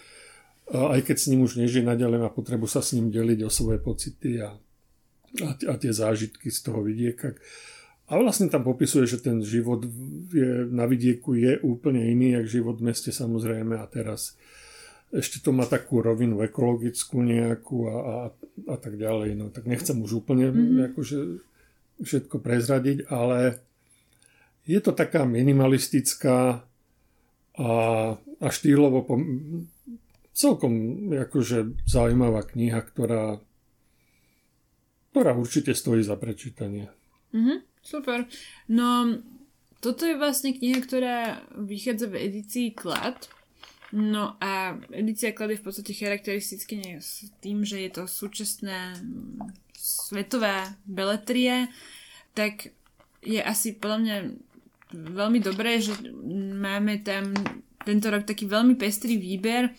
aj keď s ním už nežije naďalej, má potrebu sa s ním deliť o svoje pocity a, a, a tie zážitky z toho vidieka. A vlastne tam popisuje, že ten život je, na vidieku je úplne iný, jak život v meste samozrejme a teraz ešte to má takú rovinu ekologickú nejakú a, a, a tak ďalej. No tak nechcem už úplne mm-hmm. akože všetko prezradiť, ale je to taká minimalistická a, a štýlovo pom- celkom akože zaujímavá kniha, ktorá, ktorá určite stojí za prečítanie. Mm-hmm, super. No, toto je vlastne kniha, ktorá vychádza v edícii Klad. No a edícia Klad je v podstate charakteristicky s tým, že je to súčasné svetové beletrie, tak je asi podľa mňa veľmi dobré, že máme tam tento rok taký veľmi pestrý výber.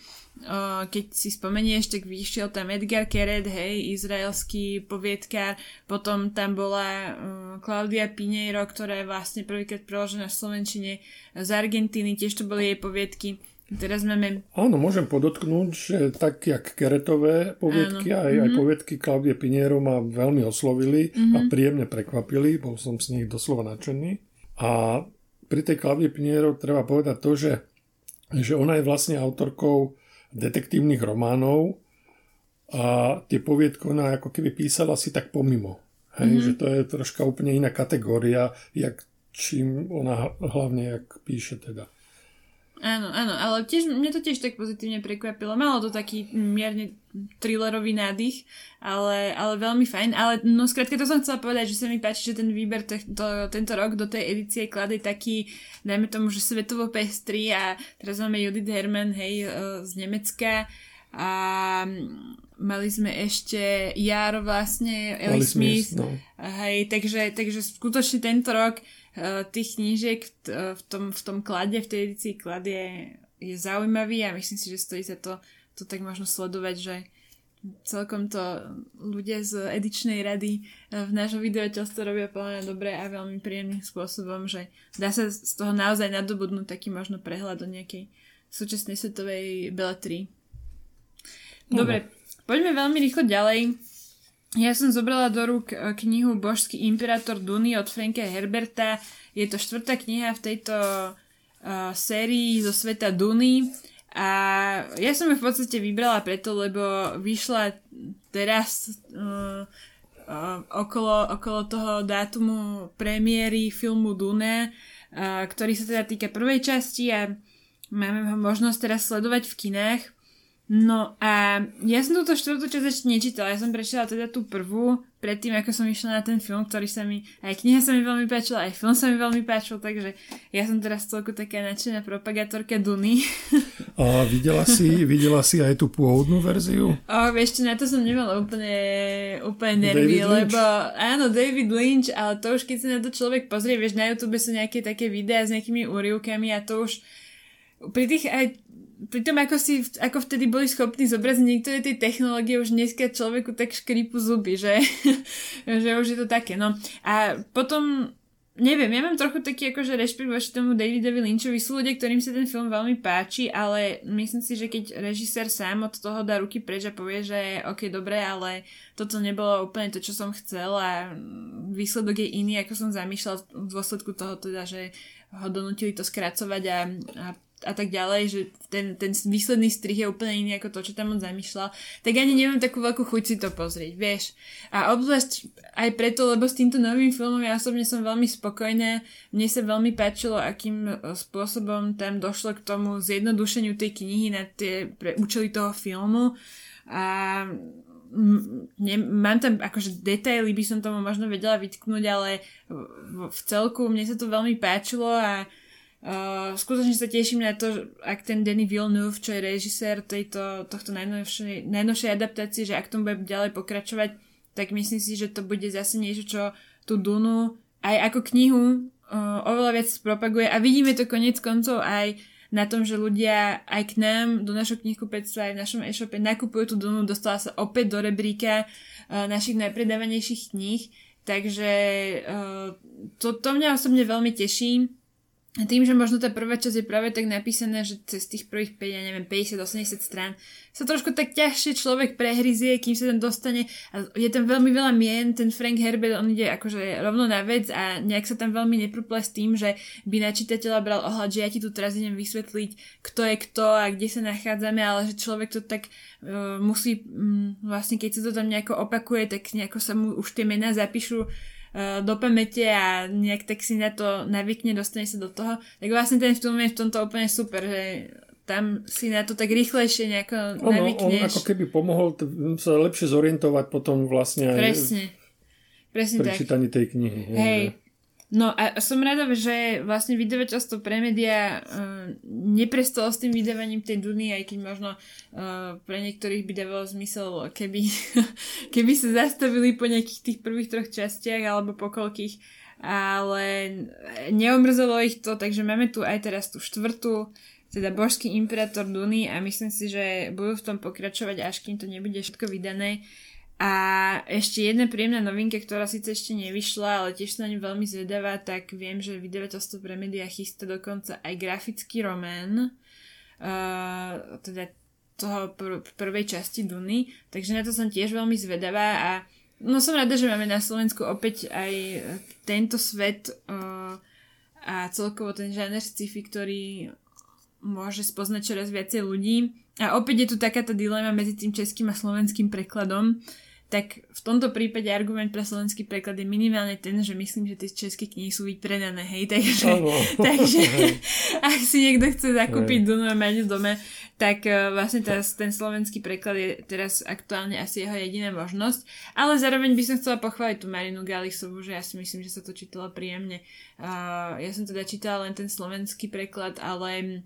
Keď si spomenieš, tak vyšiel tam Edgar Keret, hej, izraelský poviedkár, potom tam bola Claudia Pineiro, ktorá je vlastne prvýkrát preložená v Slovenčine z Argentíny, tiež to boli jej poviedky. Teraz máme... Áno, môžem podotknúť, že tak jak Keretové poviedky, Áno. aj, mm-hmm. aj mhm. poviedky Klaudie Piniero ma veľmi oslovili mm-hmm. a mhm. príjemne prekvapili, bol som z nich doslova nadšený. A pri tej Klaudie Piniero treba povedať to, že, že ona je vlastne autorkou detektívnych románov a tie poviedky ona ako keby písala si tak pomimo. Hej, mm-hmm. že to je troška úplne iná kategória, jak čím ona hlavne jak píše teda. Áno, áno, ale tiež, mne to tiež tak pozitívne prekvapilo. Malo to taký mierne thrillerový nádych, ale, ale veľmi fajn. Ale no skrátka to som chcela povedať, že sa mi páči, že ten výber to, to, tento rok do tej edície klade taký, dajme tomu, že svetovo pestrý a teraz máme Judith Herman, hej, e, z Nemecka a mali sme ešte Jar vlastne, Ellie Smith, Smith no. hej, takže, takže skutočne tento rok Eh, tých knížiek v tom, v tom klade, v tej edícii klad je, je zaujímavý a myslím si, že stojí sa to, to tak možno sledovať, že celkom to ľudia z edičnej rady eh, v nášho vydavateľstve robia plne dobre a veľmi príjemným spôsobom, že dá sa z toho naozaj nadobudnúť taký možno prehľad do nejakej súčasnej svetovej beletrii. Dobre, poďme veľmi rýchlo ďalej. Ja som zobrala do rúk e, knihu Božský imperátor Duny od Franka Herberta. Je to štvrtá kniha v tejto uh, sérii zo sveta Duny. A ja som ju v podstate vybrala preto, lebo vyšla teraz uh, uh, okolo, okolo toho dátumu premiéry filmu Dune, uh, ktorý sa teda týka prvej časti a máme ho možnosť teraz sledovať v kinách. No a ja som túto štvrtú časť ešte nečítala, ja som prečítala teda tú prvú, predtým ako som išla na ten film, ktorý sa mi, aj kniha sa mi veľmi páčila, aj film sa mi veľmi páčil, takže ja som teraz celku taká nadšená propagátorka Duny. A videla si, videla si aj tú pôvodnú verziu? O, čo, na to som nemala úplne, úplne nervy, lebo áno, David Lynch, ale to už keď sa na to človek pozrie, vieš, na YouTube sú nejaké také videá s nejakými úrivkami a to už pri tých aj pri tom, ako, si, ako vtedy boli schopní zobraziť niektoré tie technológie, už dneska človeku tak škrípu zuby, že, že už je to také. No. A potom, neviem, ja mám trochu taký akože rešpekt voči tomu Davidovi Lynchovi. Sú ľudia, ktorým sa ten film veľmi páči, ale myslím si, že keď režisér sám od toho dá ruky preč a povie, že ok, dobre, ale toto nebolo úplne to, čo som chcel a výsledok je iný, ako som zamýšľal v dôsledku toho teda, že ho donútili to skracovať a, a a tak ďalej, že ten, ten výsledný strih je úplne iný ako to, čo tam on zamýšľal, tak ani nemám takú veľkú chuť si to pozrieť, vieš. A obzvlášť aj preto, lebo s týmto novým filmom ja osobne som veľmi spokojná, mne sa veľmi páčilo, akým e, spôsobom tam došlo k tomu zjednodušeniu tej knihy na tie pre účely toho filmu a ne, mám tam akože detaily by som tomu možno vedela vytknúť, ale v, v celku mne sa to veľmi páčilo a Uh, skutočne sa teším na to, ak ten Danny Villeneuve, čo je režisér tejto, tohto najnovšej, najnovšej adaptácie, že ak tom bude ďalej pokračovať, tak myslím si, že to bude zase niečo, čo tú Dunu aj ako knihu uh, oveľa viac propaguje. A vidíme to konec koncov aj na tom, že ľudia aj k nám do našho knihkupectva aj v našom e-shope nakupujú tú Dunu, dostala sa opäť do rebríka uh, našich najpredávanejších kníh, takže uh, to, to mňa osobne veľmi teší a tým, že možno tá prvá časť je práve tak napísaná, že cez tých prvých 5, ja neviem, 50-80 strán sa trošku tak ťažšie človek prehryzie, kým sa tam dostane. A je tam veľmi veľa mien, ten Frank Herbert, on ide akože rovno na vec a nejak sa tam veľmi neprúple s tým, že by na čitateľa bral ohľad, že ja ti tu teraz idem vysvetliť, kto je kto a kde sa nachádzame, ale že človek to tak uh, musí, um, vlastne keď sa to tam nejako opakuje, tak nejako sa mu už tie mená zapíšu do pamäte a nejak tak si na to navykne, dostane sa do toho, tak vlastne ten film je v tomto úplne super, že tam si na to tak rýchlejšie nejako ono, navykneš. On ako keby pomohol sa lepšie zorientovať potom vlastne aj Presne. Presne pri čítaní tej knihy. Hej, No a som rada, že vlastne vydavateľstvo pre média uh, neprestalo s tým vydávaním tej Duny, aj keď možno uh, pre niektorých by dávalo zmysel, keby, keby sa zastavili po nejakých tých prvých troch častiach alebo po koľkých, ale neomrzelo ich to, takže máme tu aj teraz tú štvrtú teda božský imperátor Duny a myslím si, že budú v tom pokračovať, až kým to nebude všetko vydané. A ešte jedna príjemná novinka, ktorá síce ešte nevyšla, ale tiež sa na ňu veľmi zvedavá, tak viem, že vydavateľstvo pre médiá chystá dokonca aj grafický román, uh, teda toho pr- prvej časti Duny, takže na to som tiež veľmi zvedavá a no som rada, že máme na Slovensku opäť aj tento svet uh, a celkovo ten žáner sci-fi, ktorý môže spoznať čoraz viacej ľudí. A opäť je tu taká tá dilema medzi tým českým a slovenským prekladom, tak v tomto prípade argument pre slovenský preklad je minimálne ten, že myslím, že tie české knihy sú vypredané, hej, takže, takže ak si niekto chce zakúpiť Dunu a mať doma, tak uh, vlastne teraz ten slovenský preklad je teraz aktuálne asi jeho jediná možnosť, ale zároveň by som chcela pochváliť tú Marinu Galisovú, že ja si myslím, že sa to čítalo príjemne. Uh, ja som teda čítala len ten slovenský preklad, ale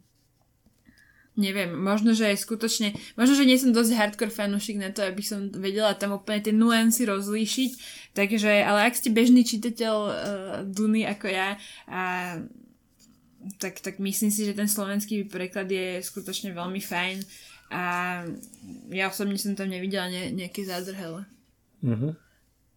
neviem, možno, že aj skutočne, možno, že nie som dosť hardcore fanúšik na to, aby som vedela tam úplne tie nuancy rozlíšiť, takže, ale ak ste bežný čitateľ uh, Duny ako ja, a, tak, tak myslím si, že ten slovenský preklad je skutočne veľmi fajn a ja osobne som tam nevidela ne, nejaké zádrhele. Uh-huh.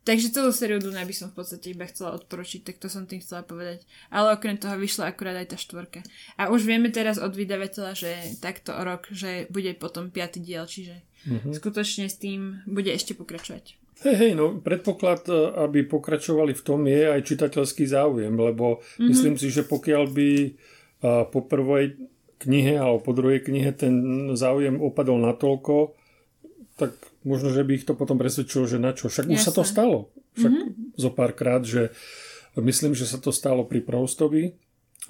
Takže celú sériu Duna by som v podstate iba chcela odporučiť, tak to som tým chcela povedať. Ale okrem toho vyšla akurát aj tá štvorka. A už vieme teraz od vydavateľa, že takto o rok, že bude potom piatý diel, čiže uh-huh. skutočne s tým bude ešte pokračovať. Hej, hej, no predpoklad, e, aby pokračovali v tom je aj čitateľský záujem, lebo uh-huh. myslím si, že pokiaľ by e, po prvej knihe alebo po druhej knihe ten záujem opadol natoľko, tak možno, že by ich to potom presvedčilo, že na čo. Však Jasne. už sa to stalo. Však mm-hmm. zo párkrát, že myslím, že sa to stalo pri Proustovi,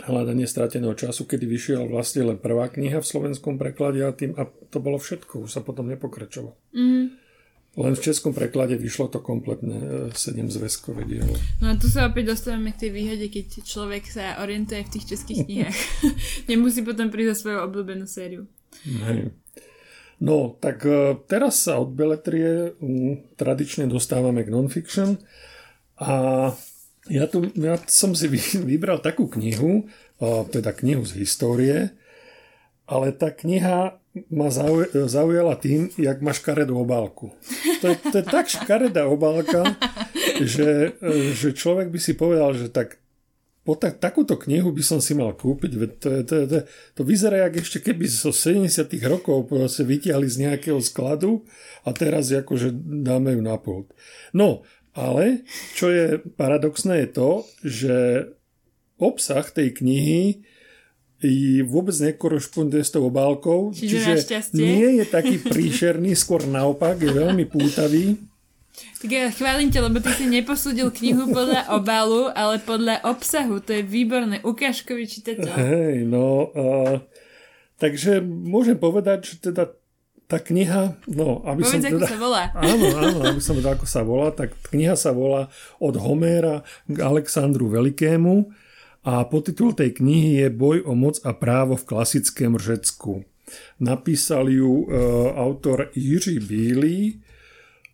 hľadanie strateného času, kedy vyšiel vlastne len prvá kniha v slovenskom preklade a, tým, a to bolo všetko, už sa potom nepokračovalo. Mm. Len v českom preklade vyšlo to kompletné 7 e, zväzkové dielo. No a tu sa opäť dostávame k tej výhode, keď človek sa orientuje v tých českých knihách. Nemusí potom prísť za svoju obľúbenú sériu. Hej. No, tak e, teraz sa od beletrie tradične dostávame k nonfiction a ja, tu, ja som si vybral takú knihu, teda knihu z histórie, ale tá kniha ma zaujala tým, jak má škaredú obálku. To je, to je tak škaredá obálka, že, e, že človek by si povedal, že tak po tak, takúto knihu by som si mal kúpiť. To, je, to, je, to, to vyzerá, jak ešte keby zo 70 rokov sa vytiahli z nejakého skladu a teraz akože dáme ju na pult. No, ale čo je paradoxné je to, že obsah tej knihy vôbec nekorešponduje s tou obálkou, čiže, čiže nie je taký príšerný, skôr naopak, je veľmi pútavý tak ja chválim ťa, lebo ty si neposúdil knihu podľa obalu, ale podľa obsahu. To je výborné. Ukážkový čitateľ. Hej, no... Uh, takže môžem povedať, že teda tá kniha, no, aby Povedz, som teda... sa volá. Áno, áno, aby som vedel, ako sa volá, tak kniha sa volá Od Homéra k Alexandru Velikému a podtitul tej knihy je Boj o moc a právo v klasickém Řecku. Napísal ju uh, autor Jiří Bílý,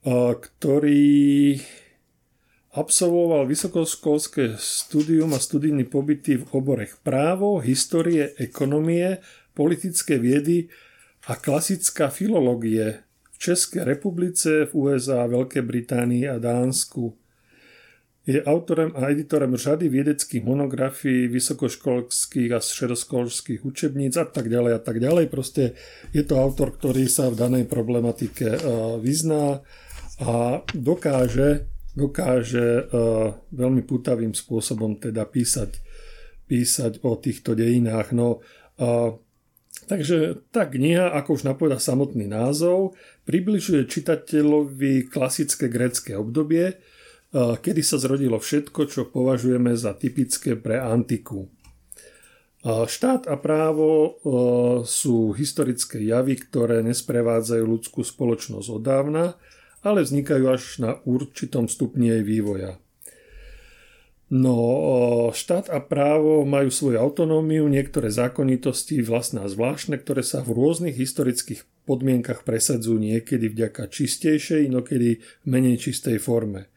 ktorý absolvoval vysokoškolské studium a studijný pobyty v oborech právo, histórie, ekonomie, politické viedy a klasická filológie v Českej republice, v USA, Veľkej Británii a Dánsku. Je autorem a editorom řady vedeckých monografií, vysokoškolských a středoškolských učebníc a tak ďalej a tak ďalej. Proste je to autor, ktorý sa v danej problematike vyzná a dokáže, dokáže uh, veľmi putavým spôsobom teda písať, písať o týchto dejinách. No, takže tá kniha, ako už napovedá samotný názov, približuje čitateľovi klasické grécké obdobie, uh, kedy sa zrodilo všetko, čo považujeme za typické pre antiku. Štát a právo sú historické javy, ktoré nesprevádzajú ľudskú spoločnosť od dávna ale vznikajú až na určitom stupni jej vývoja. No, štát a právo majú svoju autonómiu, niektoré zákonitosti vlastné a zvláštne, ktoré sa v rôznych historických podmienkach presadzujú niekedy vďaka čistejšej, inokedy menej čistej forme.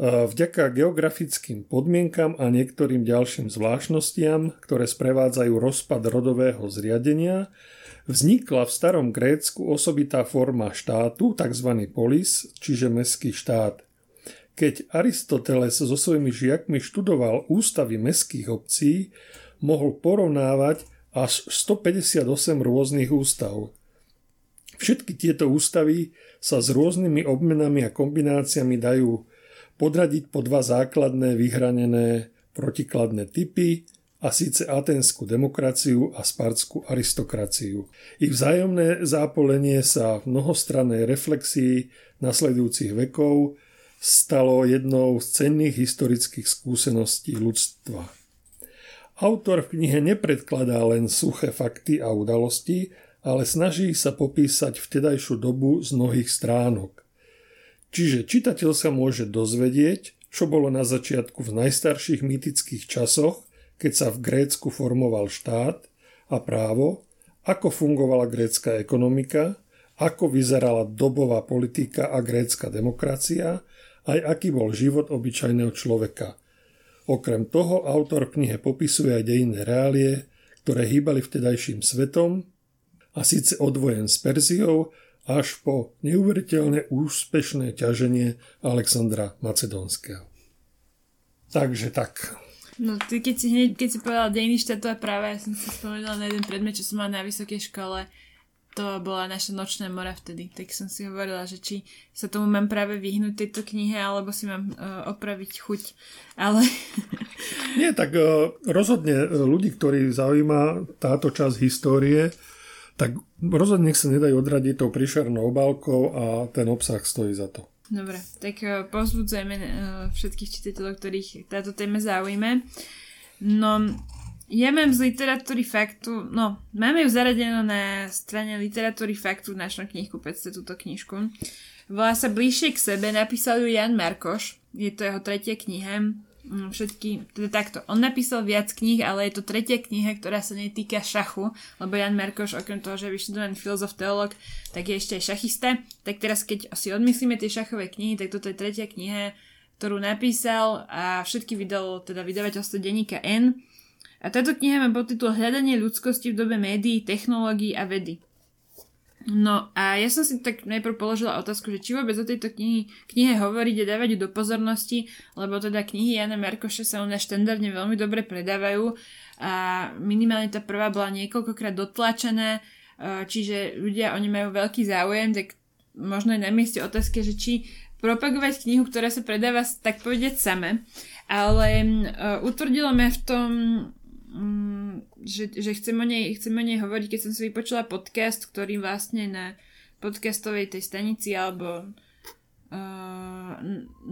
Vďaka geografickým podmienkam a niektorým ďalším zvláštnostiam, ktoré sprevádzajú rozpad rodového zriadenia, vznikla v starom Grécku osobitá forma štátu, tzv. polis, čiže mestský štát. Keď Aristoteles so svojimi žiakmi študoval ústavy mestských obcí, mohol porovnávať až 158 rôznych ústav. Všetky tieto ústavy sa s rôznymi obmenami a kombináciami dajú podradiť po dva základné vyhranené protikladné typy, a síce aténskú demokraciu a spartskú aristokraciu. Ich vzájomné zápolenie sa v mnohostrannej reflexii nasledujúcich vekov stalo jednou z cenných historických skúseností ľudstva. Autor v knihe nepredkladá len suché fakty a udalosti, ale snaží sa popísať vtedajšiu dobu z mnohých stránok. Čiže čitateľ sa môže dozvedieť, čo bolo na začiatku v najstarších mýtických časoch, keď sa v Grécku formoval štát a právo, ako fungovala grécka ekonomika, ako vyzerala dobová politika a grécka demokracia, aj aký bol život obyčajného človeka. Okrem toho autor knihe popisuje aj dejinné reálie, ktoré hýbali vtedajším svetom, a síce odvojen s Perziou až po neuveriteľne úspešné ťaženie Alexandra Macedónskeho. Takže tak. No ty keď si hneď, keď si povedal dejiny štátov a práva, ja som si spomenula na jeden predmet, čo som mala na vysokej škole, to bola naša nočná mora vtedy, tak som si hovorila, že či sa tomu mám práve vyhnúť tejto knihe, alebo si mám uh, opraviť chuť, ale... Nie, tak uh, rozhodne ľudí, ktorí zaujíma táto časť histórie, tak rozhodne sa nedajú odradiť tou príšernou obálkou a ten obsah stojí za to. Dobre, tak uh, pozbudzujeme uh, všetkých čitateľov, ktorých táto téma zaujíme. No, ja mám z literatúry faktu, no, máme ju zaradenú na strane literatúry faktu v našom knihkupectve túto knižku. Volá sa Bližšie k sebe, napísal ju Jan Markoš, je to jeho tretia kniha všetky, teda takto. On napísal viac kníh, ale je to tretia kniha, ktorá sa netýka šachu, lebo Jan Merkoš, okrem toho, že je vyštudovaný filozof, teolog, tak je ešte aj šachista. Tak teraz, keď si odmyslíme tie šachové knihy, tak toto je tretia kniha, ktorú napísal a všetky vydal teda vydavateľstvo denníka N. A táto kniha má podtitul Hľadanie ľudskosti v dobe médií, technológií a vedy. No a ja som si tak najprv položila otázku, že či vôbec o tejto knihy, knihe hovoriť a dávať ju do pozornosti, lebo teda knihy Jana Merkoša sa u nás štandardne veľmi dobre predávajú a minimálne tá prvá bola niekoľkokrát dotlačená, e, čiže ľudia o ne majú veľký záujem, tak možno je na mieste otázka, že či propagovať knihu, ktorá sa predáva tak povedať same, ale uh, utvrdilo ma v tom Mm, že, že chcem, o nej, chcem o nej hovoriť, keď som si vypočula podcast, ktorý vlastne na podcastovej tej stanici alebo uh,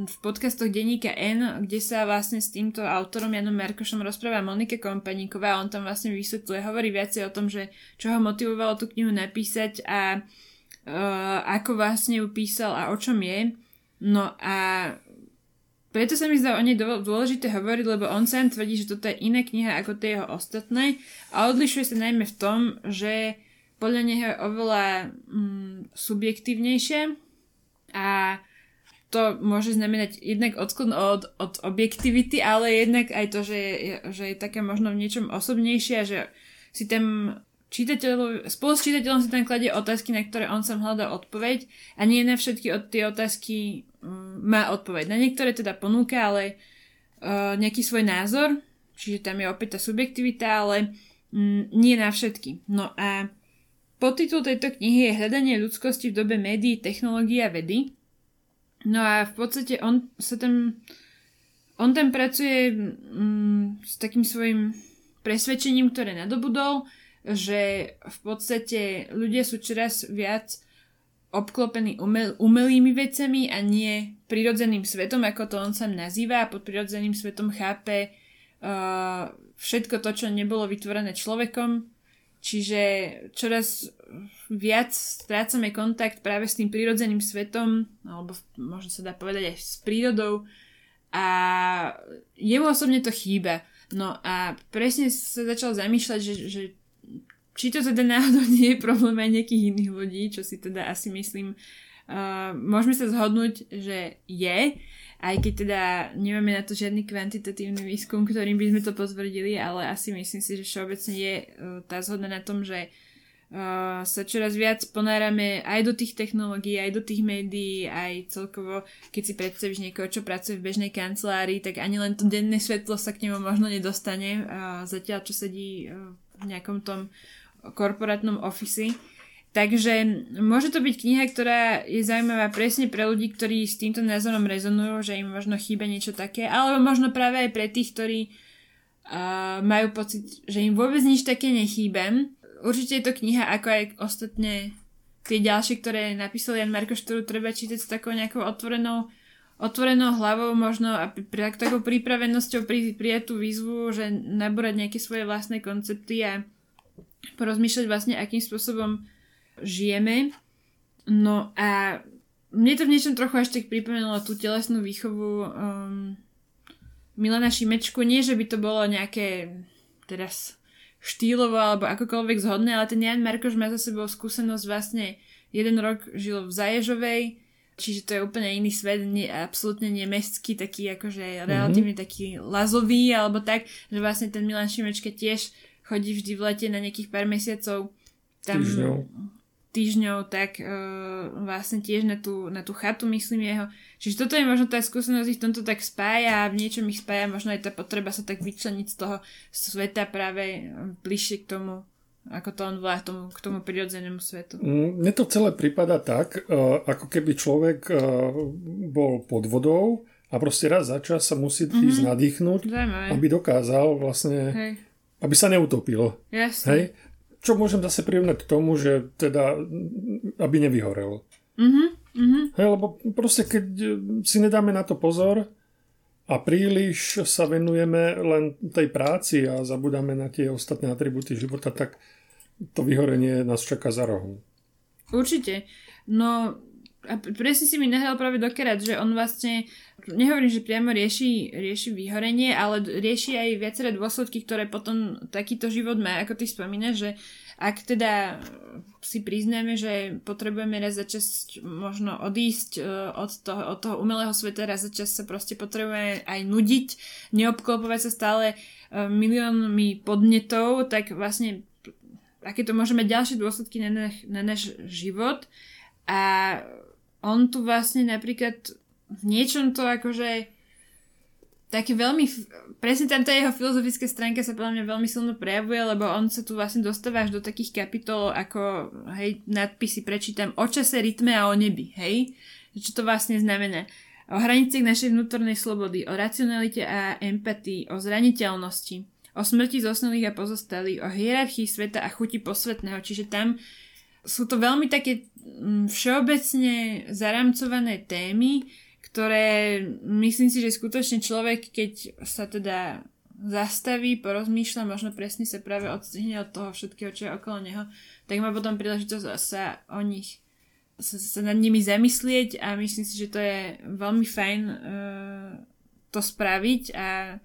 v podcastoch denníka N, kde sa vlastne s týmto autorom Janom Merkošom rozpráva Monika Kompaníková on tam vlastne vysvetľuje, hovorí viacej o tom, že čo ho motivovalo tú knihu napísať a uh, ako vlastne ju písal a o čom je. No a preto sa mi zdá o nej dôležité hovoriť, lebo on sám tvrdí, že toto je iná kniha ako tie jeho ostatné a odlišuje sa najmä v tom, že podľa neho je oveľa mm, subjektívnejšie a to môže znamenať jednak odklon od, od objektivity, ale jednak aj to, že je, že je také možno v niečom osobnejšie a že si tam čitateľ, spolu s čitateľom si tam kladie otázky, na ktoré on sam hľadá odpoveď a nie na všetky od tie otázky má odpoveď. Na niektoré teda ponúka, ale uh, nejaký svoj názor, čiže tam je opäť tá subjektivita, ale um, nie na všetky. No a podtitul tejto knihy je Hľadanie ľudskosti v dobe médií, technológií a vedy. No a v podstate on sa tam on tam pracuje um, s takým svojim presvedčením, ktoré nadobudol, že v podstate ľudia sú čoraz viac obklopený umel, umelými vecami a nie prirodzeným svetom, ako to on sám nazýva a pod prirodzeným svetom chápe uh, všetko to, čo nebolo vytvorené človekom. Čiže čoraz viac strácame kontakt práve s tým prirodzeným svetom, alebo možno sa dá povedať aj s prírodou a jemu osobne to chýba. No a presne sa začal zamýšľať, že, že či to teda náhodou nie je problém aj nejakých iných ľudí, čo si teda asi myslím, uh, môžeme sa zhodnúť, že je. aj keď teda nemáme na to žiadny kvantitatívny výskum, ktorým by sme to potvrdili, ale asi myslím si, že všeobecne je uh, tá zhoda na tom, že uh, sa čoraz viac ponárame aj do tých technológií, aj do tých médií, aj celkovo, keď si predstavíš niekoho, čo pracuje v bežnej kancelárii, tak ani len to denné svetlo sa k nemu možno nedostane, uh, zatiaľ čo sedí uh, v nejakom tom korporátnom ofisi. Takže môže to byť kniha, ktorá je zaujímavá presne pre ľudí, ktorí s týmto názorom rezonujú, že im možno chýba niečo také, alebo možno práve aj pre tých, ktorí uh, majú pocit, že im vôbec nič také nechýba. Určite je to kniha, ako aj ostatné tie ďalšie, ktoré napísal Jan Marko ktorú treba čítať s takou nejakou otvorenou otvorenou hlavou možno a pri, takou pripravenosťou pri, prijať tú výzvu, že naborať nejaké svoje vlastné koncepty a porozmýšľať vlastne, akým spôsobom žijeme. No a mne to v niečom trochu až tak pripomenulo tú telesnú výchovu um, Milana Šimečku. Nie, že by to bolo nejaké teraz štýlovo alebo akokoľvek zhodné, ale ten Jan Markoš má za sebou skúsenosť vlastne jeden rok žil v Zaježovej, čiže to je úplne iný svet, nie, absolútne nemestský, taký akože mm-hmm. relatívne taký lazový alebo tak, že vlastne ten Milan Šimečka tiež chodí vždy v lete na nejakých pár mesiacov tam týždňov, týždňov tak uh, vlastne tiež na tú, na tú chatu myslím jeho. Čiže toto je možno tá skúsenosť ich tomto tak spája a v niečom ich spája možno aj tá potreba sa tak vyčleniť z toho sveta práve bližšie k tomu ako to on volá, tomu, k tomu prirodzenému svetu. Mm, mne to celé prípada tak, uh, ako keby človek uh, bol pod vodou a proste raz za čas sa musí mm-hmm. ísť nadýchnuť, Zaujímavé. aby dokázal vlastne, Hej. Aby sa neutopil. Jasne. Hej? Čo môžem zase prirovnať k tomu, že teda, aby nevyhorel. Mhm, mhm. Hej, lebo proste keď si nedáme na to pozor a príliš sa venujeme len tej práci a zabudáme na tie ostatné atributy života, tak to vyhorenie nás čaká za rohom. Určite. No a presne si mi nehal práve dokerať, že on vlastne, nehovorím, že priamo rieši, rieši vyhorenie, ale rieši aj viaceré dôsledky, ktoré potom takýto život má, ako ty spomínaš, že ak teda si priznáme, že potrebujeme raz za čas možno odísť e, od toho, od toho umelého sveta, raz za čas sa proste potrebujeme aj nudiť, neobklopovať sa stále e, miliónmi podnetov, tak vlastne aké to môže mať ďalšie dôsledky na, náš, na život. A on tu vlastne napríklad v niečom to akože také veľmi, presne tamto jeho filozofická stránka sa podľa mňa veľmi silno prejavuje, lebo on sa tu vlastne dostáva až do takých kapitol ako, hej, nadpisy prečítam o čase, rytme a o nebi, hej? Čo to vlastne znamená? O hraniciach našej vnútornej slobody, o racionalite a empatii, o zraniteľnosti, o smrti zosnulých a pozostalých, o hierarchii sveta a chuti posvetného, čiže tam sú to veľmi také mm, všeobecne zaramcované témy, ktoré myslím si, že skutočne človek, keď sa teda zastaví, porozmýšľa, možno presne sa práve odstihne od toho všetkého, čo je okolo neho, tak má potom príležitosť sa o nich sa, sa nad nimi zamyslieť a myslím si, že to je veľmi fajn uh, to spraviť a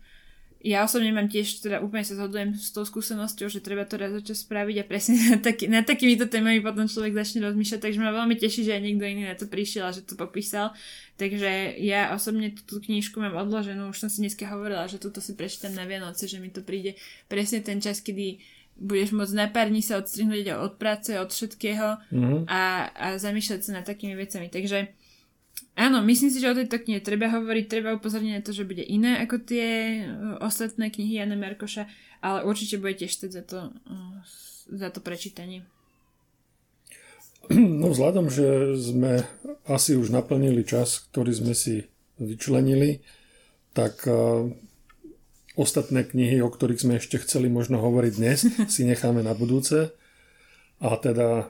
ja osobne mám tiež, teda úplne sa zhodujem s tou skúsenosťou, že treba to raz čas spraviť a presne nad, taký, nad takýmito témami potom človek začne rozmýšľať, takže ma veľmi teší, že aj niekto iný na to prišiel a že to popísal. Takže ja osobne tú knižku mám odloženú, už som si dneska hovorila, že túto si prečítam na Vianoce, že mi to príde presne ten čas, kedy budeš môcť na pár dní sa odstrihnúť od práce, od všetkého mm-hmm. a, a zamýšľať sa nad takými vecami. Takže Áno, myslím si, že o tejto knihe treba hovoriť, treba upozorniť na to, že bude iné ako tie uh, ostatné knihy Jana Merkoša, ale určite bude tiež za to, uh, za to prečítanie. No vzhľadom, že sme asi už naplnili čas, ktorý sme si vyčlenili, tak uh, ostatné knihy, o ktorých sme ešte chceli možno hovoriť dnes, si necháme na budúce a teda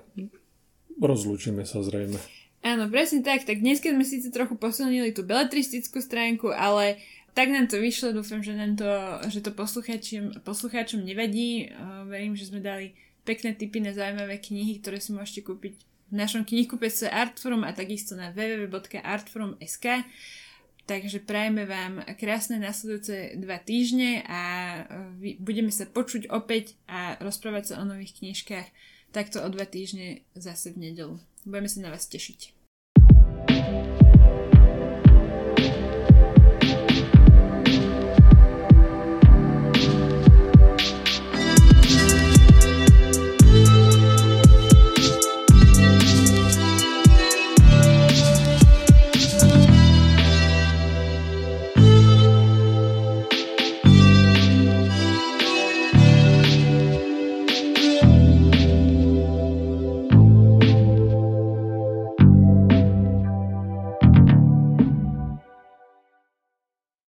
rozlúčime sa zrejme. Áno, presne tak. Tak dnes sme síce trochu posilnili tú beletristickú stránku, ale tak nám to vyšlo. Dúfam, že, nám to, že to poslucháčom, poslucháčom nevadí. Verím, že sme dali pekné tipy na zaujímavé knihy, ktoré si môžete kúpiť v našom knihkupectve Artforum a takisto na www.artforum.sk. Takže prajeme vám krásne nasledujúce dva týždne a budeme sa počuť opäť a rozprávať sa o nových knižkách takto o dva týždne zase v nedelu. Budeme sa na vás tešiť.